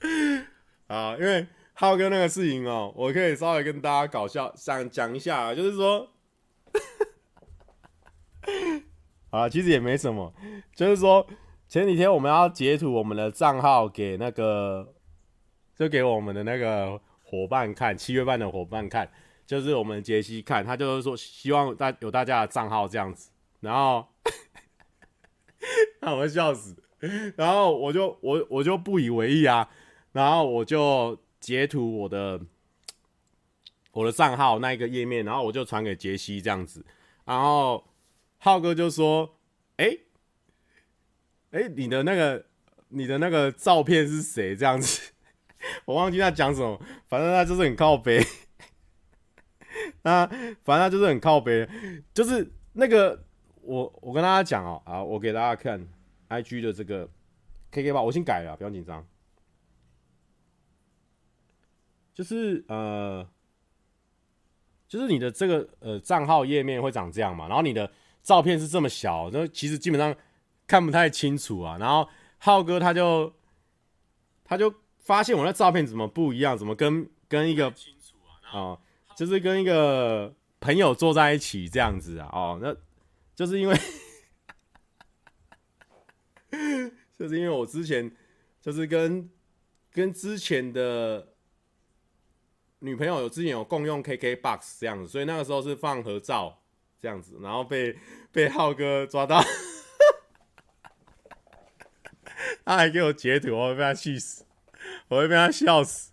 [LAUGHS] 啊，因为浩哥那个事情哦，我可以稍微跟大家搞笑，想讲一下，就是说，[LAUGHS] 啊，其实也没什么，就是说前几天我们要截图我们的账号给那个。”就给我们的那个伙伴看，七月半的伙伴看，就是我们杰西看，他就是说希望大有大家的账号这样子，然后，[LAUGHS] 让我笑死，然后我就我我就不以为意啊，然后我就截图我的我的账号那一个页面，然后我就传给杰西这样子，然后浩哥就说，哎、欸，哎、你的那个你的那个照片是谁？这样子，我忘记他讲什么，反正他就是很靠北。那反正他就是很靠北，就是那个我我跟大家讲哦，啊，我给大家看 IG 的这个 KK 吧，我先改了，不要紧张。就是呃，就是你的这个呃账号页面会长这样嘛，然后你的照片是这么小，那其实基本上看不太清楚啊。然后浩哥他就他就发现我那照片怎么不一样，怎么跟跟一个啊，就是跟一个朋友坐在一起这样子啊，哦，那就是因为 [LAUGHS] 就是因为我之前就是跟跟之前的。女朋友有之前有共用 KKBOX 这样子，所以那个时候是放合照这样子，然后被被浩哥抓到，[LAUGHS] 他还给我截图，我被他气死，我会被他笑死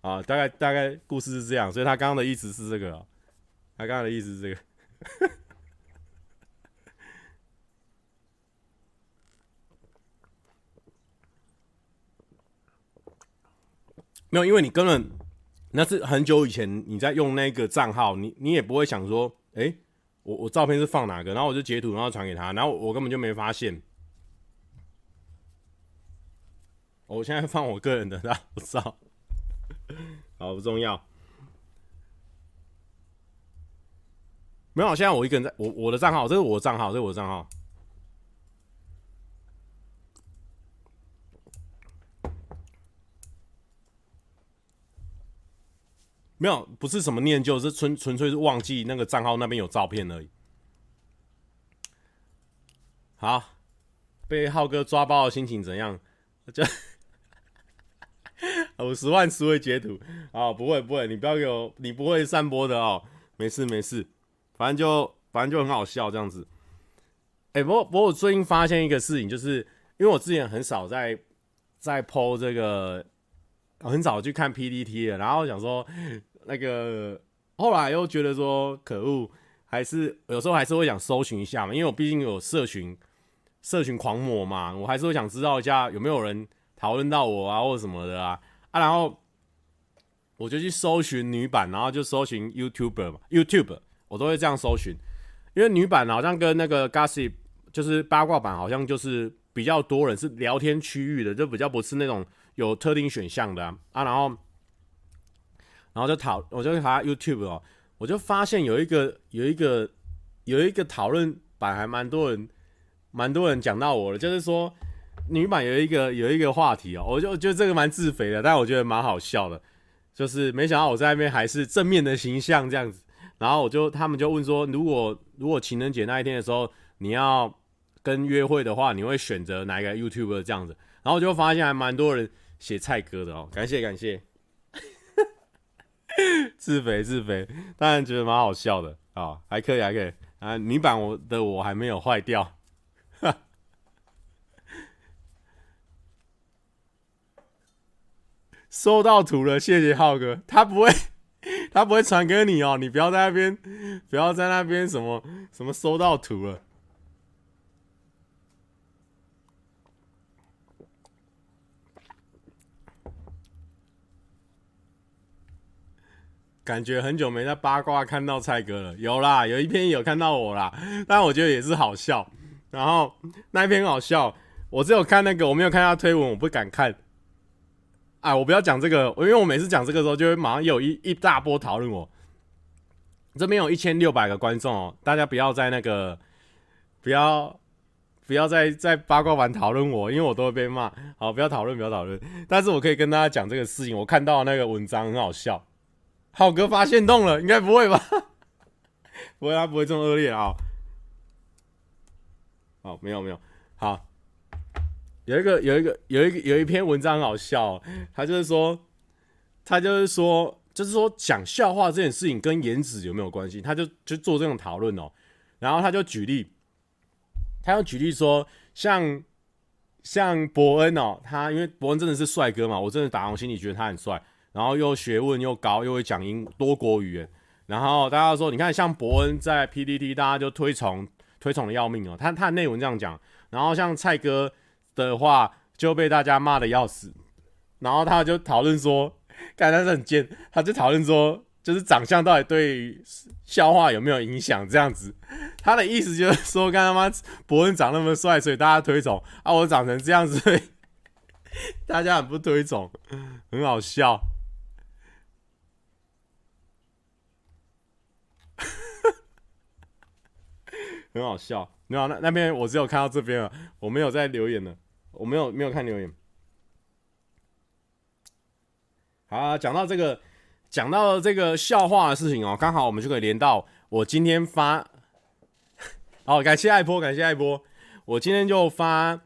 啊！大概大概故事是这样，所以他刚刚的意思是这个，他刚刚的意思是这个，没有，因为你根本。那是很久以前你在用那个账号，你你也不会想说，哎、我我照片是放哪个？然后我就截图，然后传给他，然后我根本就没发现。我现在放我个人的，他不知道，好不重要。没有，现在我一个人在，我我的账号，这是我的账号，这是我的账号。没有，不是什么念旧，是纯纯粹是忘记那个账号那边有照片而已。好，被浩哥抓包的心情怎样？就五十万词汇截图啊，不会不会，你不要给我，你不会散播的哦，没事没事，反正就反正就很好笑这样子。哎、不过不过我最近发现一个事情，就是因为我之前很少在在 po 这个。很少去看 PPT 的，然后想说那个，后来又觉得说可恶，还是有时候还是会想搜寻一下嘛，因为我毕竟有社群，社群狂魔嘛，我还是会想知道一下有没有人讨论到我啊或者什么的啊然后我就去搜寻女版，然后就搜寻 YouTuber 嘛，YouTube 我都会这样搜寻，因为女版好像跟那个 Gossip 就是八卦版好像就是比较多人是聊天区域的，就比较不是那种。有特定选项的啊，啊然后，然后就讨，我就查 YouTube 哦，我就发现有一个有一个有一个讨论版还蛮多人，蛮多人讲到我的，就是说女版有一个有一个话题哦，我就觉得这个蛮自肥的，但我觉得蛮好笑的，就是没想到我在那边还是正面的形象这样子，然后我就他们就问说，如果如果情人节那一天的时候你要跟约会的话，你会选择哪一个 YouTuber 这样子，然后我就发现还蛮多人。写菜哥的哦，感谢感谢，[LAUGHS] 自肥自肥，当然觉得蛮好笑的啊、哦，还可以还可以。啊，女版我的我还没有坏掉，收到图了，谢谢浩哥，他不会 [LAUGHS] 他不会传给你哦，你不要在那边不要在那边什么什么收到图了。感觉很久没在八卦看到蔡哥了，有啦，有一篇有看到我啦，但我觉得也是好笑。然后那一篇好笑，我只有看那个，我没有看他推文，我不敢看。哎，我不要讲这个，因为我每次讲这个时候，就会马上有一一大波讨论我。这边有一千六百个观众哦，大家不要在那个，不要不要再在八卦版讨论我，因为我都会被骂。好，不要讨论，不要讨论。但是我可以跟大家讲这个事情，我看到那个文章很好笑。浩哥发现洞了，应该不会吧？[LAUGHS] 不会，他不会这么恶劣啊！哦，没有没有，好，有一个有一个有一个有一篇文章很好笑，他就是说，他就是说，就是说讲笑话这件事情跟颜值有没有关系？他就就做这种讨论哦，然后他就举例，他要举例说，像像伯恩哦，他因为伯恩真的是帅哥嘛，我真的打从心里觉得他很帅。然后又学问又高，又会讲英多国语言。然后大家说，你看像伯恩在 PDD 大家就推崇推崇的要命哦。他他的内文这样讲。然后像蔡哥的话，就被大家骂的要死。然后他就讨论说，看他是很贱，他就讨论说，就是长相到底对笑话有没有影响？这样子，他的意思就是说，看他妈博恩长那么帅，所以大家推崇啊，我长成这样子，大家很不推崇，很好笑。[LAUGHS] 很好笑，没有那那边我只有看到这边了，我没有在留言了，我没有没有看留言。好啊，讲到这个，讲到这个笑话的事情哦，刚好我们就可以连到我今天发。[LAUGHS] 好，感谢爱波，感谢爱波，我今天就发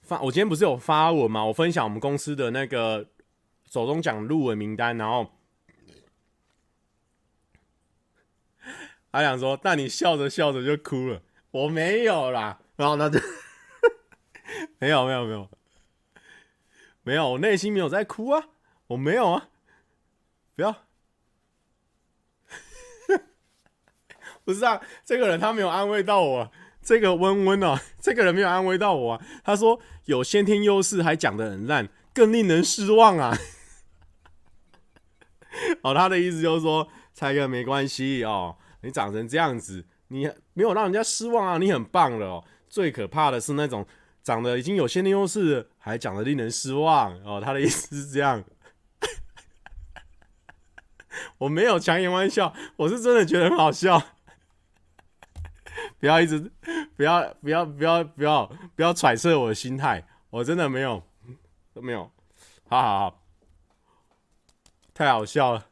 发，我今天不是有发文吗？我分享我们公司的那个手中奖入围名单，然后。他想说，但你笑着笑着就哭了，我没有啦。然后他就 [LAUGHS] 没有没有没有没有，我内心没有在哭啊，我没有啊，不要，[LAUGHS] 不是啊，这个人他没有安慰到我，这个温温啊，这个人没有安慰到我啊。他说有先天优势还讲得很烂，更令人失望啊。[LAUGHS] 哦，他的意思就是说，蔡哥没关系哦。你长成这样子，你没有让人家失望啊！你很棒了哦。最可怕的是那种长得已经有先天优势，还讲得令人失望哦。他的意思是这样，[LAUGHS] 我没有强颜欢笑，我是真的觉得很好笑。不要一直，不要，不要，不要，不要，不要揣测我的心态，我真的没有，都没有。好好好，太好笑了。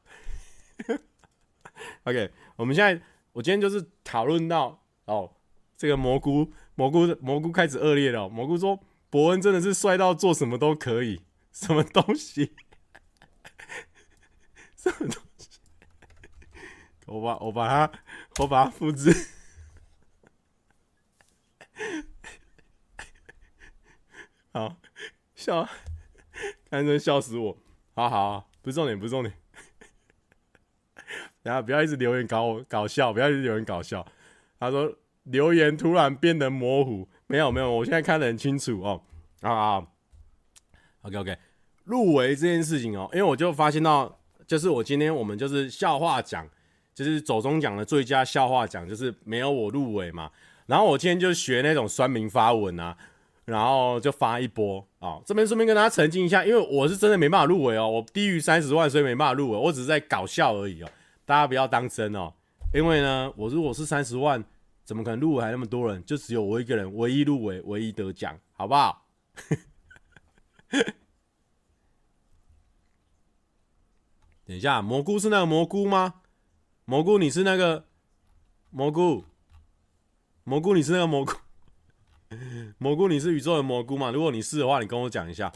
OK。我们现在，我今天就是讨论到哦，这个蘑菇蘑菇蘑菇开始恶劣了。蘑菇说：“伯恩真的是帅到做什么都可以，什么东西？[LAUGHS] 什么东西？我把我把它我把它复制，好笑，看真笑死我！好好，不是重点，不是重点。”然后不要一直留言搞我搞笑，不要一直留言搞笑。他说留言突然变得模糊，没有没有，我现在看得很清楚哦。啊啊，OK OK，入围这件事情哦，因为我就发现到，就是我今天我们就是笑话奖，就是走中奖的最佳笑话奖，就是没有我入围嘛。然后我今天就学那种酸民发文啊，然后就发一波啊、哦。这边顺便跟大家澄清一下，因为我是真的没办法入围哦，我低于三十万，所以没办法入围，我只是在搞笑而已哦。大家不要当真哦，因为呢，我如果是三十万，怎么可能入围还那么多人？就只有我一个人，唯一入围，唯一得奖，好不好？[LAUGHS] 等一下，蘑菇是那个蘑菇吗？蘑菇，你是那个蘑菇？蘑菇，你是那个蘑菇？[LAUGHS] 蘑菇，你是宇宙的蘑菇吗？如果你是的话，你跟我讲一下。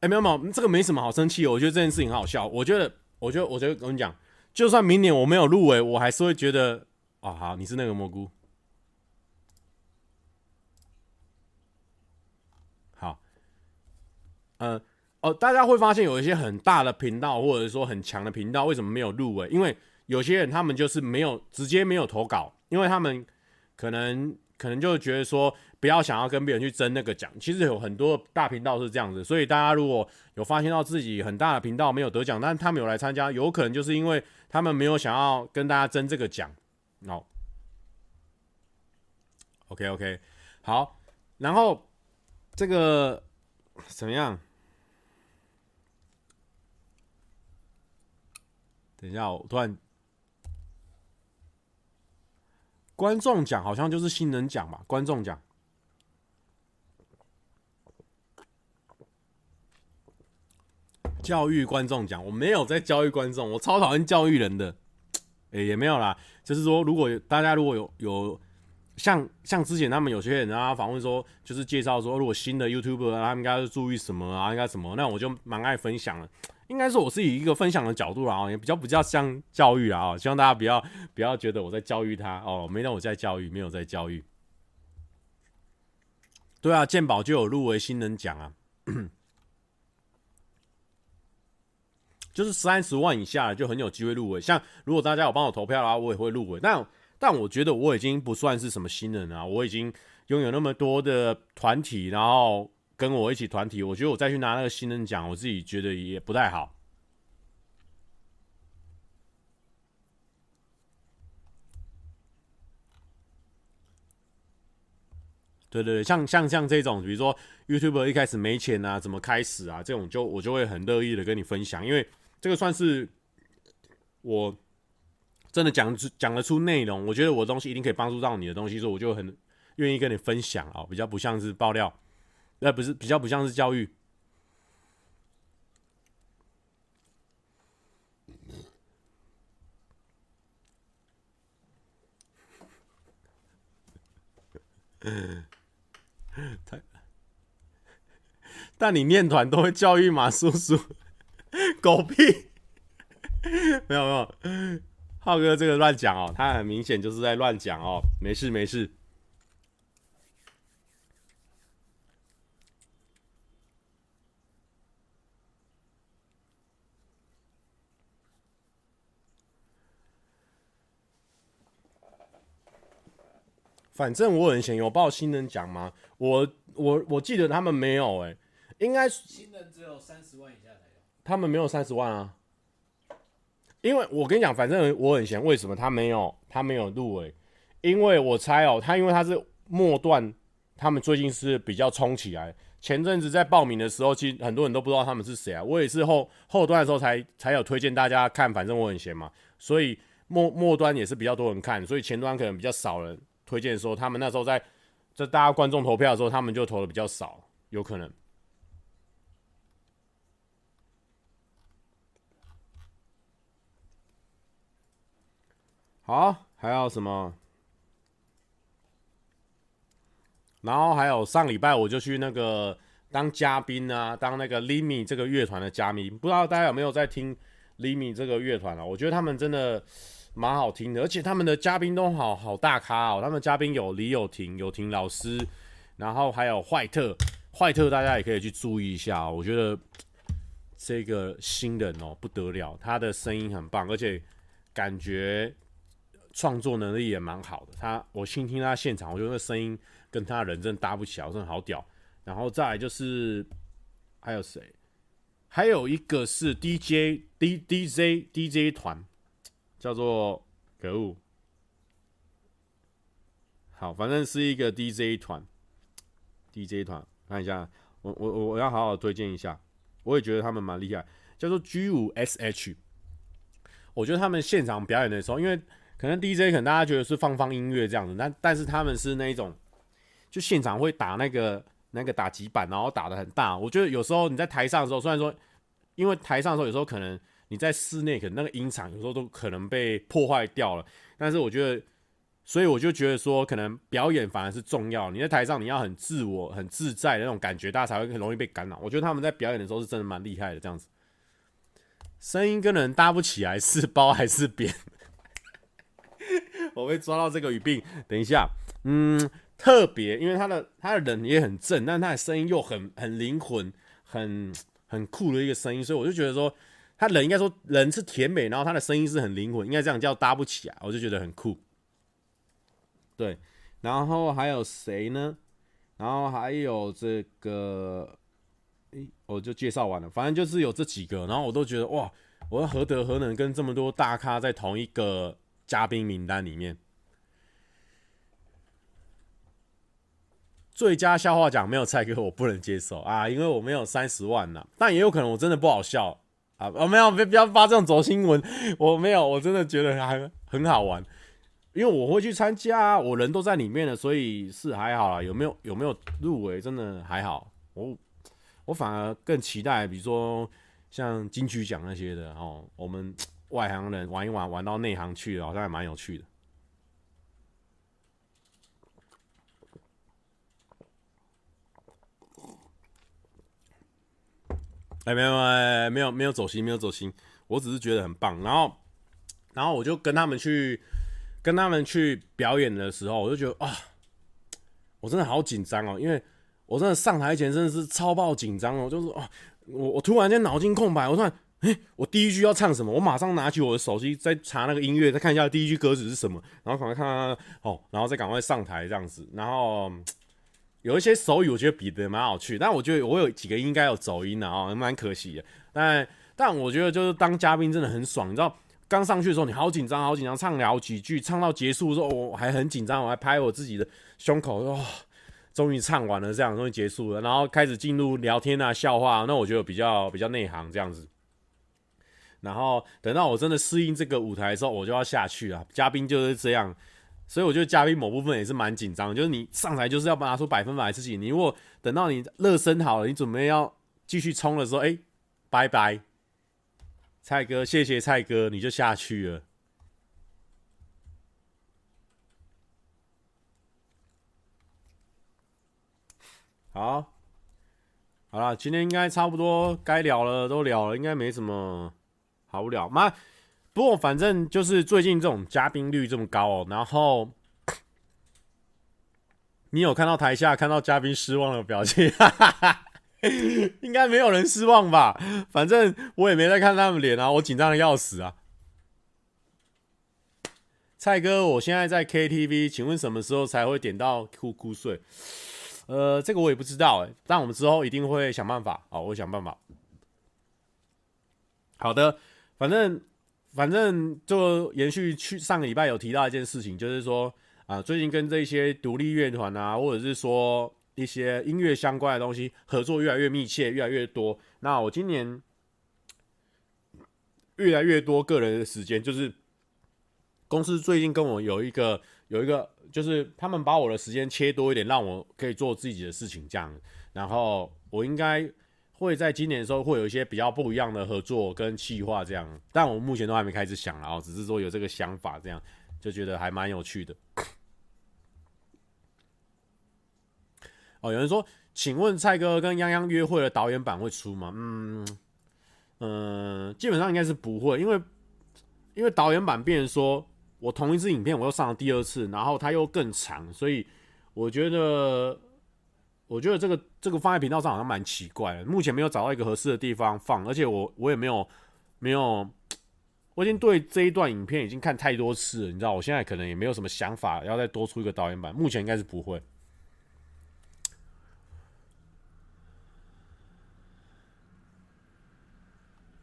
哎、欸，没有没有，这个没什么好生气。我觉得这件事情很好笑。我觉得，我觉得，我觉得，我跟你讲，就算明年我没有入围，我还是会觉得，哦，好，你是那个蘑菇。好，呃，哦，大家会发现有一些很大的频道，或者说很强的频道，为什么没有入围？因为有些人他们就是没有直接没有投稿，因为他们可能。可能就觉得说不要想要跟别人去争那个奖，其实有很多大频道是这样子，所以大家如果有发现到自己很大的频道没有得奖，但他们有来参加，有可能就是因为他们没有想要跟大家争这个奖。好，OK OK，好，然后这个怎么样？等一下，我突然。观众奖好像就是新人奖吧？观众奖，教育观众奖，我没有在教育观众，我超讨厌教育人的。哎、也没有啦，就是说，如果大家如果有有像像之前他们有些人啊访问说，就是介绍说，如果新的 YouTuber 他们应该注意什么啊，应该什么，那我就蛮爱分享的。应该是我是以一个分享的角度啊，也比较比较像教育啊，希望大家不要 [LAUGHS] 不要觉得我在教育他哦，没有我在教育，没有在教育。对啊，健宝就有入围新人奖啊，就是三十万以下就很有机会入围。像如果大家有帮我投票的话，我也会入围。但但我觉得我已经不算是什么新人啊，我已经拥有那么多的团体，然后跟我一起团体，我觉得我再去拿那个新人奖，我自己觉得也不太好。对对对，像像像这种，比如说 YouTube 一开始没钱啊，怎么开始啊？这种就我就会很乐意的跟你分享，因为这个算是我真的讲讲得出内容，我觉得我的东西一定可以帮助到你的东西，所以我就很愿意跟你分享啊，比较不像是爆料，呃，不是比较不像是教育。嗯。[LAUGHS] 太，但你念团都会教育马叔叔，狗屁，[LAUGHS] 没有没有，浩哥这个乱讲哦，他很明显就是在乱讲哦，没事没事。反正我很闲，有报新人奖吗？我我我记得他们没有哎、应该新人只有三十万以下。他们没有三十万啊，因为我跟你讲，反正我很闲，为什么他没有他没有入围？因为我猜哦、他因为他是末段，他们最近是比较冲起来。前阵子在报名的时候，其实很多人都不知道他们是谁啊。我也是后后段的时候才才有推荐大家看，反正我很闲嘛，所以末末端也是比较多人看，所以前端可能比较少人。推荐说，他们那时候在在大家观众投票的时候，他们就投的比较少，有可能。好，还有什么？然后还有上礼拜我就去那个当嘉宾啊，当那个 Limi 这个乐团的嘉宾，不知道大家有没有在听 Limi 这个乐团啊？我觉得他们真的。蛮好听的，而且他们的嘉宾都好好大咖哦。他们嘉宾有李友廷、友廷老师，然后还有坏特，坏特大家也可以去注意一下。我觉得这个新人哦不得了，他的声音很棒，而且感觉创作能力也蛮好的。他我倾听他现场，我觉得那声音跟他人真搭不起来，真的好屌。然后再来就是还有谁？还有一个是 DJ D DJ DJ 团。叫做可恶，好，反正是一个 DJ 团，DJ 团，看一下，我我我要好好推荐一下，我也觉得他们蛮厉害，叫做 G 五 SH，我觉得他们现场表演的时候，因为可能 DJ 可能大家觉得是放放音乐这样子，但但是他们是那一种，就现场会打那个那个打击板，然后打得很大，我觉得有时候你在台上的时候，虽然说，因为台上的时候有时候可能。你在室内可能那个音场有时候都可能被破坏掉了，但是我觉得，所以我就觉得说，可能表演反而是重要。你在台上你要很自我、很自在的那种感觉，大家才会很容易被干扰。我觉得他们在表演的时候是真的蛮厉害的，这样子，声音跟人搭不起来，是包还是扁？我会抓到这个语病。等一下，嗯，特别，因为他的他的人也很正，但他的声音又很很灵魂、很很酷的一个声音，所以我就觉得说。他人应该说人是甜美，然后他的声音是很灵魂，应该这样叫搭不起来，我就觉得很酷。对，然后还有谁呢？然后还有这个，诶，我就介绍完了。反正就是有这几个，然后我都觉得哇，我何德何能跟这么多大咖在同一个嘉宾名单里面？最佳笑话奖没有蔡哥，我不能接受啊，因为我没有三十万呐。但也有可能我真的不好笑。啊，我没有，别不要发这种走新闻。我没有，我真的觉得还很好玩，因为我会去参加，我人都在里面了，所以是还好啦。有没有有没有入围，真的还好。我我反而更期待，比如说像金曲奖那些的哦，我们外行人玩一玩，玩到内行去了，好像还蛮有趣的。哎，没有，没有，没有，没有走心，没有走心。我只是觉得很棒。然后，然后我就跟他们去，跟他们去表演的时候，我就觉得啊，我真的好紧张哦，因为我真的上台前真的是超爆紧张哦，就是啊，我我突然间脑筋空白，我突然哎，我第一句要唱什么？我马上拿起我的手机，再查那个音乐，再看一下第一句歌词是什么，然后赶快看看哦，然后再赶快上台这样子。然后有一些手语，我觉得比的蛮好趣，但我觉得我有几个应该有走音的啊，蛮可惜的。但但我觉得就是当嘉宾真的很爽，你知道，刚上去的时候你好紧张，好紧张，唱聊几句，唱到结束的时候我还很紧张，我还拍我自己的胸口，哇、终于唱完了，这样终于结束了，然后开始进入聊天啊、笑话，那我觉得比较比较内行这样子。然后等到我真的适应这个舞台的时候，我就要下去了。嘉宾就是这样，所以我觉得嘉宾某部分也是蛮紧张，就是你上台就是要拿出百分百自己。你如果等到你热身好了，你准备要继续冲的时候，哎，拜拜，蔡哥，谢谢蔡哥，你就下去了。好，好了，今天应该差不多该聊了都聊了，应该没什么。好无聊吗？不过反正就是最近这种嘉宾率这么高哦，然后 [LAUGHS] 你有看到台下看到嘉宾失望的表情？哈哈哈，应该没有人失望吧？反正我也没在看他们脸啊，我紧张的要死啊！蔡哥，我现在在 KTV，请问什么时候才会点到哭哭睡？呃，这个我也不知道哎，但我们之后一定会想办法啊，我会想办法。好的。反正，反正就延续去上个礼拜有提到一件事情，就是说啊、最近跟这些独立乐团啊，或者是说一些音乐相关的东西合作越来越密切，越来越多。那我今年越来越多个人的时间，就是公司最近跟我有一个有一个，就是他们把我的时间切多一点，让我可以做自己的事情这样。然后我应该。会在今年的时候会有一些比较不一样的合作跟企划这样，但我目前都还没开始想啊，只是说有这个想法这样，就觉得还蛮有趣的。哦，有人说，请问蔡哥跟泱泱约会的导演版会出吗？嗯嗯、呃，基本上应该是不会，因为因为导演版变成说我同一支影片我又上了第二次，然后它又更长，所以我觉得。我觉得这个这个放在频道上好像蛮奇怪的，目前没有找到一个合适的地方放，而且我我也没有没有，我已经对这一段影片已经看太多次了，你知道，我现在可能也没有什么想法要再多出一个导演版，目前应该是不会。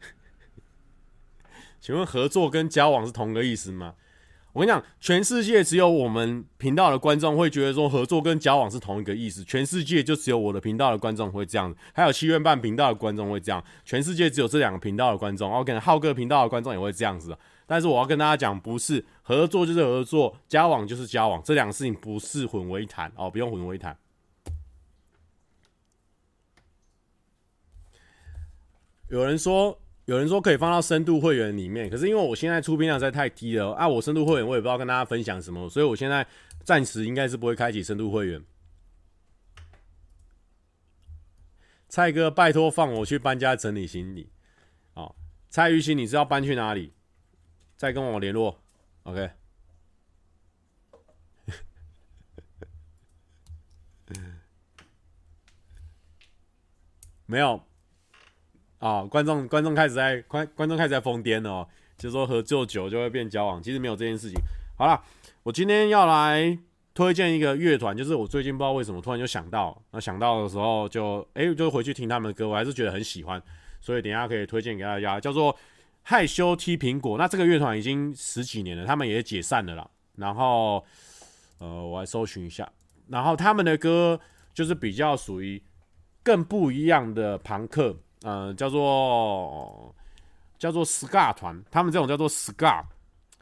[LAUGHS] 请问合作跟交往是同个意思吗？我跟你讲，全世界只有我们频道的观众会觉得说合作跟交往是同一个意思。全世界就只有我的频道的观众会这样，还有七月半频道的观众会这样。全世界只有这两个频道的观众，我可能浩哥频道的观众也会这样子。但是我要跟大家讲，不是合作就是合作，交往就是交往，这两个事情不是混为一谈哦，不用混为一谈。有人说。有人说可以放到深度会员里面，可是因为我现在出片量实在太低了啊，我深度会员我也不知道跟大家分享什么，所以我现在暂时应该是不会开启深度会员。蔡哥，拜托放我去搬家整理行李。哦，蔡玉兴，你知道搬去哪里？再跟我联络。OK。[LAUGHS] 没有。啊、观众观众开始在观观众开始在疯癫了哦，就是说合作久就会变交往，其实没有这件事情。好了，我今天要来推荐一个乐团，就是我最近不知道为什么突然就想到，那想到的时候就哎、就回去听他们的歌，我还是觉得很喜欢，所以等一下可以推荐给大家，叫做害羞踢苹果。那这个乐团已经十几年了，他们也解散了啦。然后呃，我来搜寻一下，然后他们的歌就是比较属于更不一样的朋克。呃，叫做叫做 Ska 团，他们这种叫做 Ska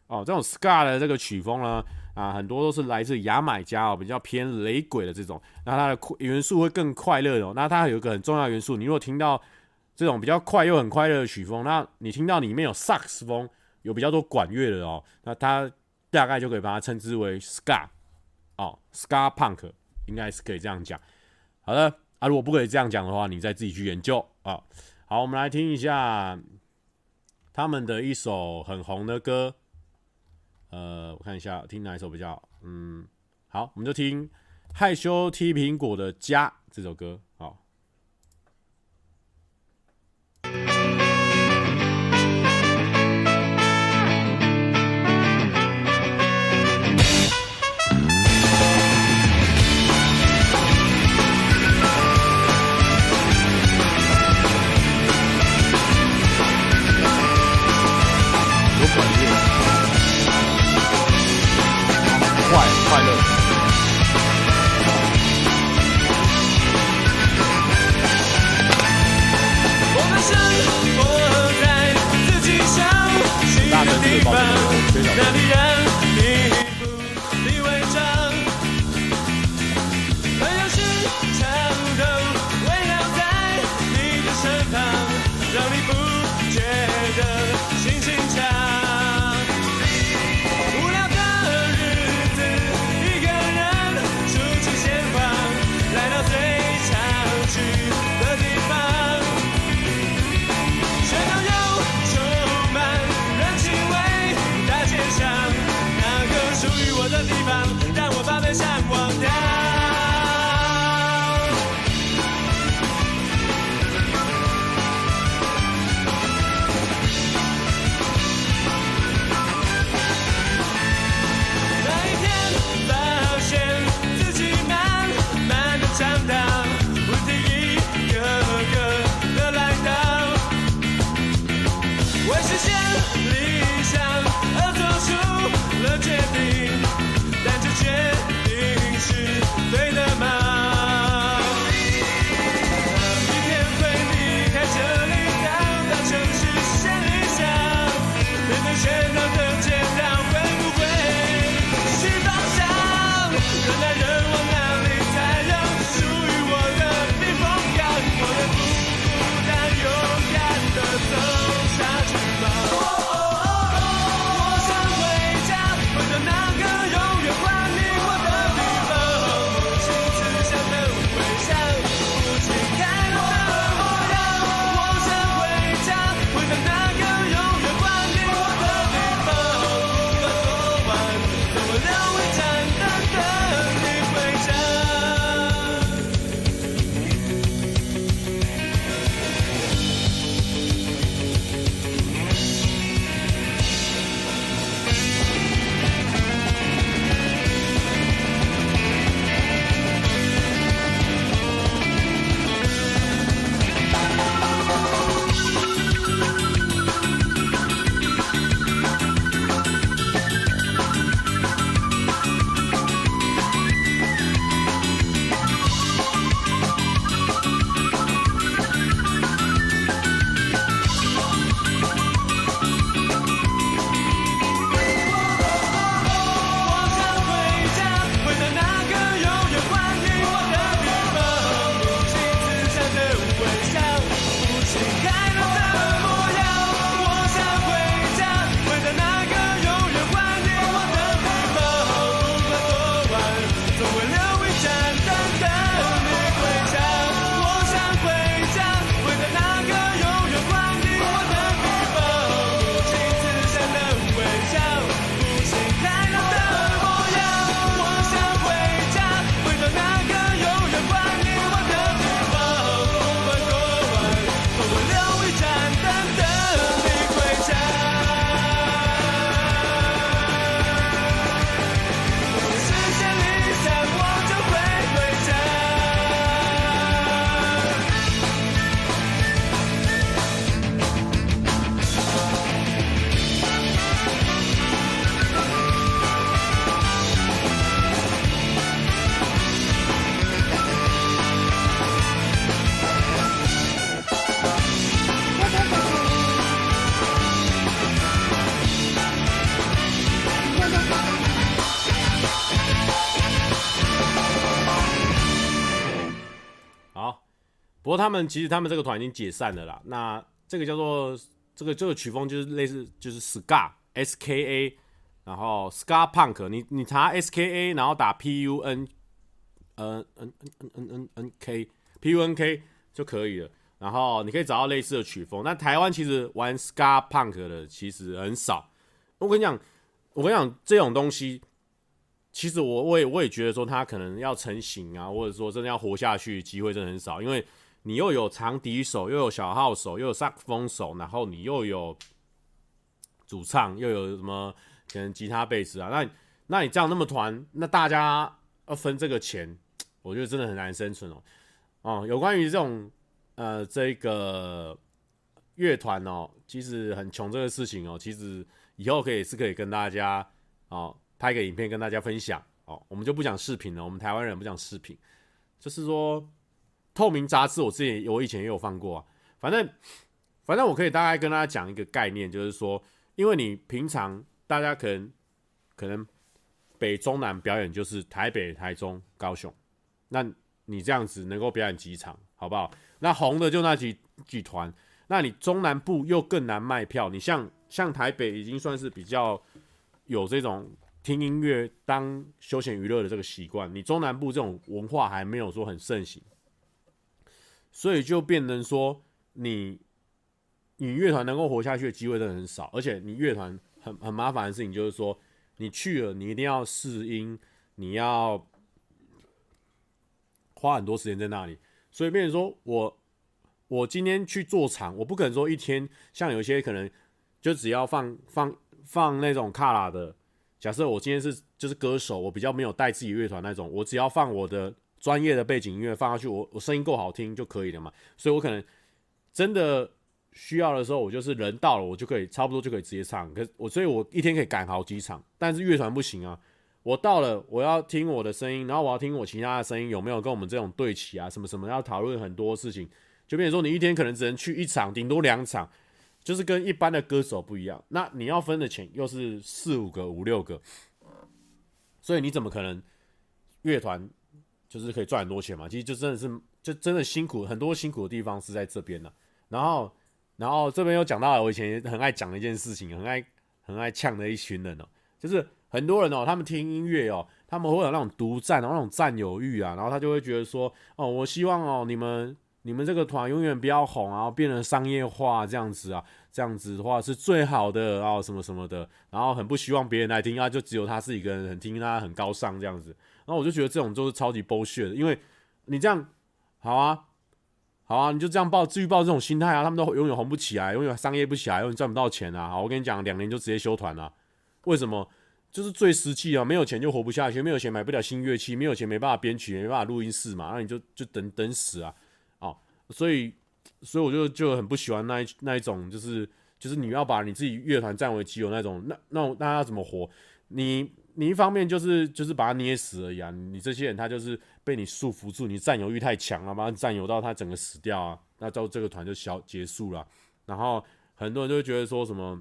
哦，这种 Ska 的这个曲风呢，啊，很多都是来自牙买加哦，比较偏雷鬼的这种，那它的元素会更快乐的。那它有一个很重要元素，你如果听到这种比较快又很快乐的曲风，那你听到里面有萨克斯风，有比较多管乐的哦，那它大概就可以把它称之为 Ska 哦，Ska Punk 应该是可以这样讲。好的。啊，如果不可以这样讲的话，你再自己去研究好。好，我们来听一下他们的一首很红的歌。呃，我看一下，听哪一首比较好？嗯，好，我们就听《害羞踢苹果的家》这首歌。好。不过他们其实他们这个团已经解散了啦。那这个叫做这个这个曲风就是类似就是 ska S K A，然后 ska punk，你你查 S K A，然后打 P U N，呃 N N N N N N K P U N K 就可以了。然后你可以找到类似的曲风。那台湾其实玩 ska punk 的其实很少。我跟你讲，我跟你讲这种东西，其实我我也我也觉得说他可能要成型啊，或者说真的要活下去，机会真的很少，因为。你又有长笛手，又有小号手，又有萨克风手，然后你又有主唱，又有什么可能吉他、贝斯啊？那那你这样那么团，那大家要分这个钱，我觉得真的很难生存哦。哦，有关于这种呃这个乐团哦，其实很穷这个事情哦，其实以后可以是可以跟大家哦拍个影片跟大家分享哦，我们就不讲视频了，我们台湾人不讲视频，就是说透明杂志，我之前我以前也有放过啊，反正反正我可以大概跟大家讲一个概念，就是说，因为你平常大家可能可能北中南表演就是台北、台中、高雄，那你这样子能够表演几场，好不好？那红的就那几几团，那你中南部又更难卖票，你像像台北已经算是比较有这种。听音乐当休闲娱乐的这个习惯，你中南部这种文化还没有说很盛行，所以就变成说你你乐团能够活下去的机会真的很少，而且你乐团很很麻烦的事情就是说，你去了你一定要试音，你要花很多时间在那里，所以变成说我我今天去做场，我不可能说一天像有些可能就只要放放放那种卡拉的。假设我今天是就是歌手，我比较没有带自己乐团那种，我只要放我的专业的背景音乐放下去，我我声音够好听就可以了嘛。所以我可能真的需要的时候，我就是人到了，我就可以差不多就可以直接唱。可是我所以，我一天可以赶好几场，但是乐团不行啊。我到了，我要听我的声音，然后我要听我其他的声音有没有跟我们这种对齐啊，什么什么要讨论很多事情，就比如说你一天可能只能去一场，顶多两场。就是跟一般的歌手不一样，那你要分的钱又是四五个、五六个，所以你怎么可能乐团就是可以赚很多钱嘛？其实就真的是，就真的辛苦，很多辛苦的地方是在这边呢。然后，然后这边又讲到了我以前很爱讲的一件事情，很爱很爱呛的一群人哦，就是很多人哦，他们听音乐哦，他们会有那种独占，然后那种占有欲啊，然后他就会觉得说，哦，我希望哦，你们。你们这个团永远不要红啊，变成商业化这样子啊，这样子的话是最好的啊，什么什么的，然后很不希望别人来听啊，就只有他自己一个人很听他很高尚这样子，后我就觉得这种就是超级 bullshit 的，因为你这样好啊，好啊，你就这样抱，至于抱这种心态啊，他们都永远红不起来，永远商业不起来，永远赚不到钱啊。我跟你讲，两年就直接休团了，为什么？就是最实际啊，没有钱就活不下去，没有钱买不了新乐器，没有钱没办法编曲，没办法录音室嘛，那你就就等等死啊。哦所以，所以我就就很不喜欢那一那一种，就是就是你要把你自己乐团占为己有那种，那那那要怎么活？你你一方面就是就是把它捏死而已啊！你这些人他就是被你束缚住，你占有欲太强了，把他占有到他整个死掉啊！那之后这个团就消结束了。然后很多人就会觉得说什么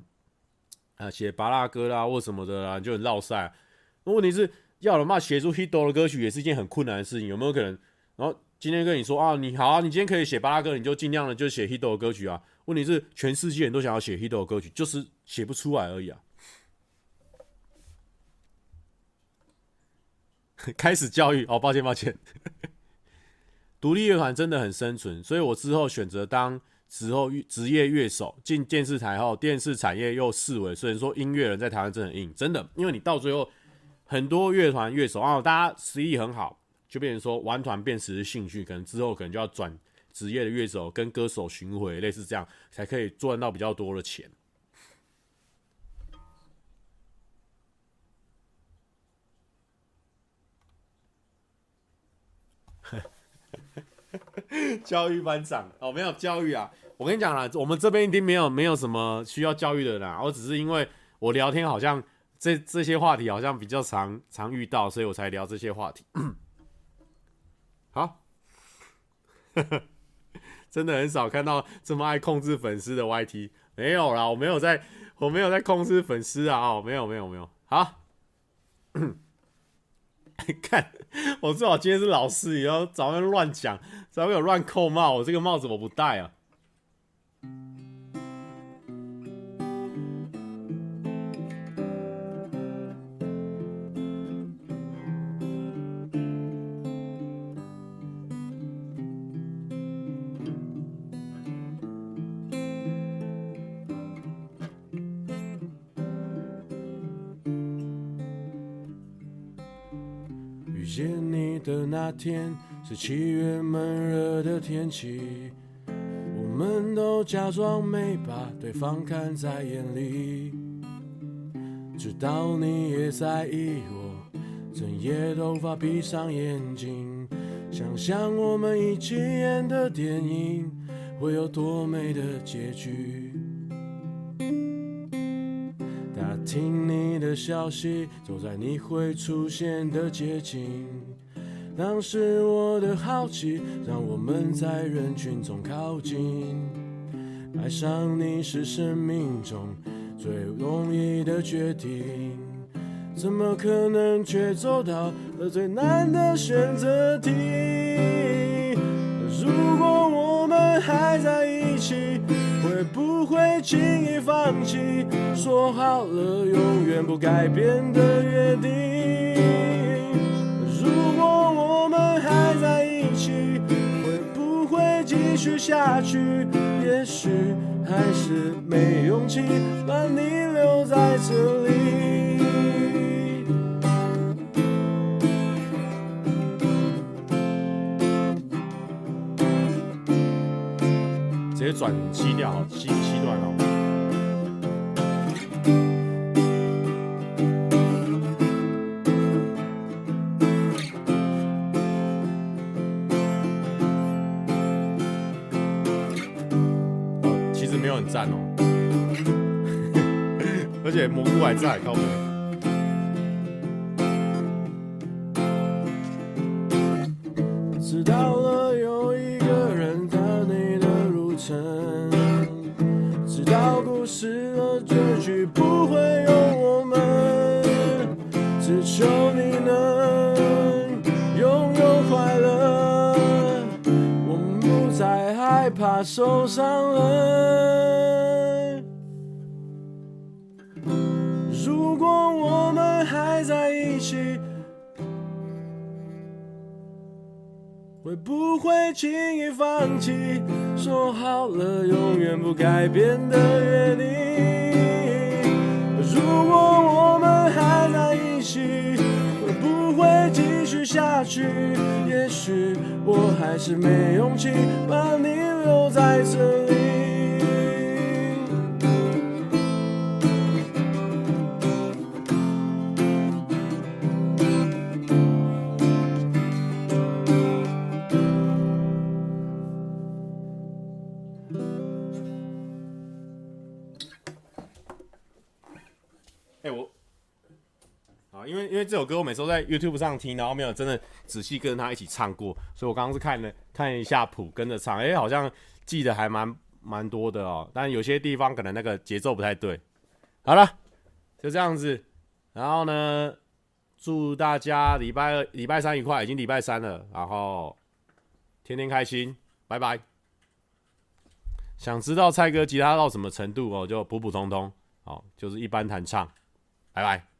啊，写巴拉歌啦或什么的啦，就很绕赛。那问题是要了嘛，写出 hit 的歌曲也是一件很困难的事情，有没有可能？然后。今天跟你说啊，你好啊，你今天可以写巴拉歌，你就尽量的就写 hit 的歌曲啊。问题是全世界人都想要写 hit 的歌曲，就是写不出来而已啊。[LAUGHS] 开始教育哦，抱歉抱歉。独立乐团真的很生存，所以我之后选择当之后职业乐手，进电视台后，电视产业又四维，所以说音乐人在台湾真的很硬，真的，因为你到最后很多乐团乐手啊，大家实力很好。就变成说玩团变成是兴趣，可能之后可能就要转职业的乐手跟歌手巡回，类似这样才可以赚到比较多的钱。[LAUGHS] 教育班长哦，没有教育啊！我跟你讲啦，我们这边一定没有没有什么需要教育的啦。我只是因为我聊天好像这这些话题好像比较常常遇到，所以我才聊这些话题。[COUGHS] 好，[LAUGHS] 真的很少看到这么爱控制粉丝的 YT，没有啦，我没有在，我没有在控制粉丝啊，哦，没有没有没有，好，[COUGHS] 看，我最好今天是老师，以后早上乱讲，才会有乱扣帽，我这个帽子我不戴啊。那天是七月闷热的天气，我们都假装没把对方看在眼里，直到你也在意我，整夜都无法闭上眼睛，想象我们一起演的电影会有多美的结局。打听你的消息，走在你会出现的街景。当时我的好奇，让我们在人群中靠近。爱上你是生命中最容易的决定，怎么可能却走到了最难的选择题？如果我们还在一起，会不会轻易放弃？说好了永远不改变的约定。继续下去，也许还是没勇气把你留在这里。直接转七调，七七蘑菇还在，靠。轻易放弃？说好了永远不改变的约定。如果我们还在一起，会不会继续下去？也许我还是没勇气把你留在这因为这首歌我每次都在 YouTube 上听，然后没有真的仔细跟他一起唱过，所以我刚刚是看了看一下谱跟着唱，哎，好像记得还蛮蛮多的哦，但有些地方可能那个节奏不太对。好了，就这样子，然后呢，祝大家礼拜二、礼拜三愉快，已经礼拜三了，然后天天开心，拜拜。想知道蔡哥吉他到什么程度哦，就普普通通，好，就是一般弹唱，拜拜。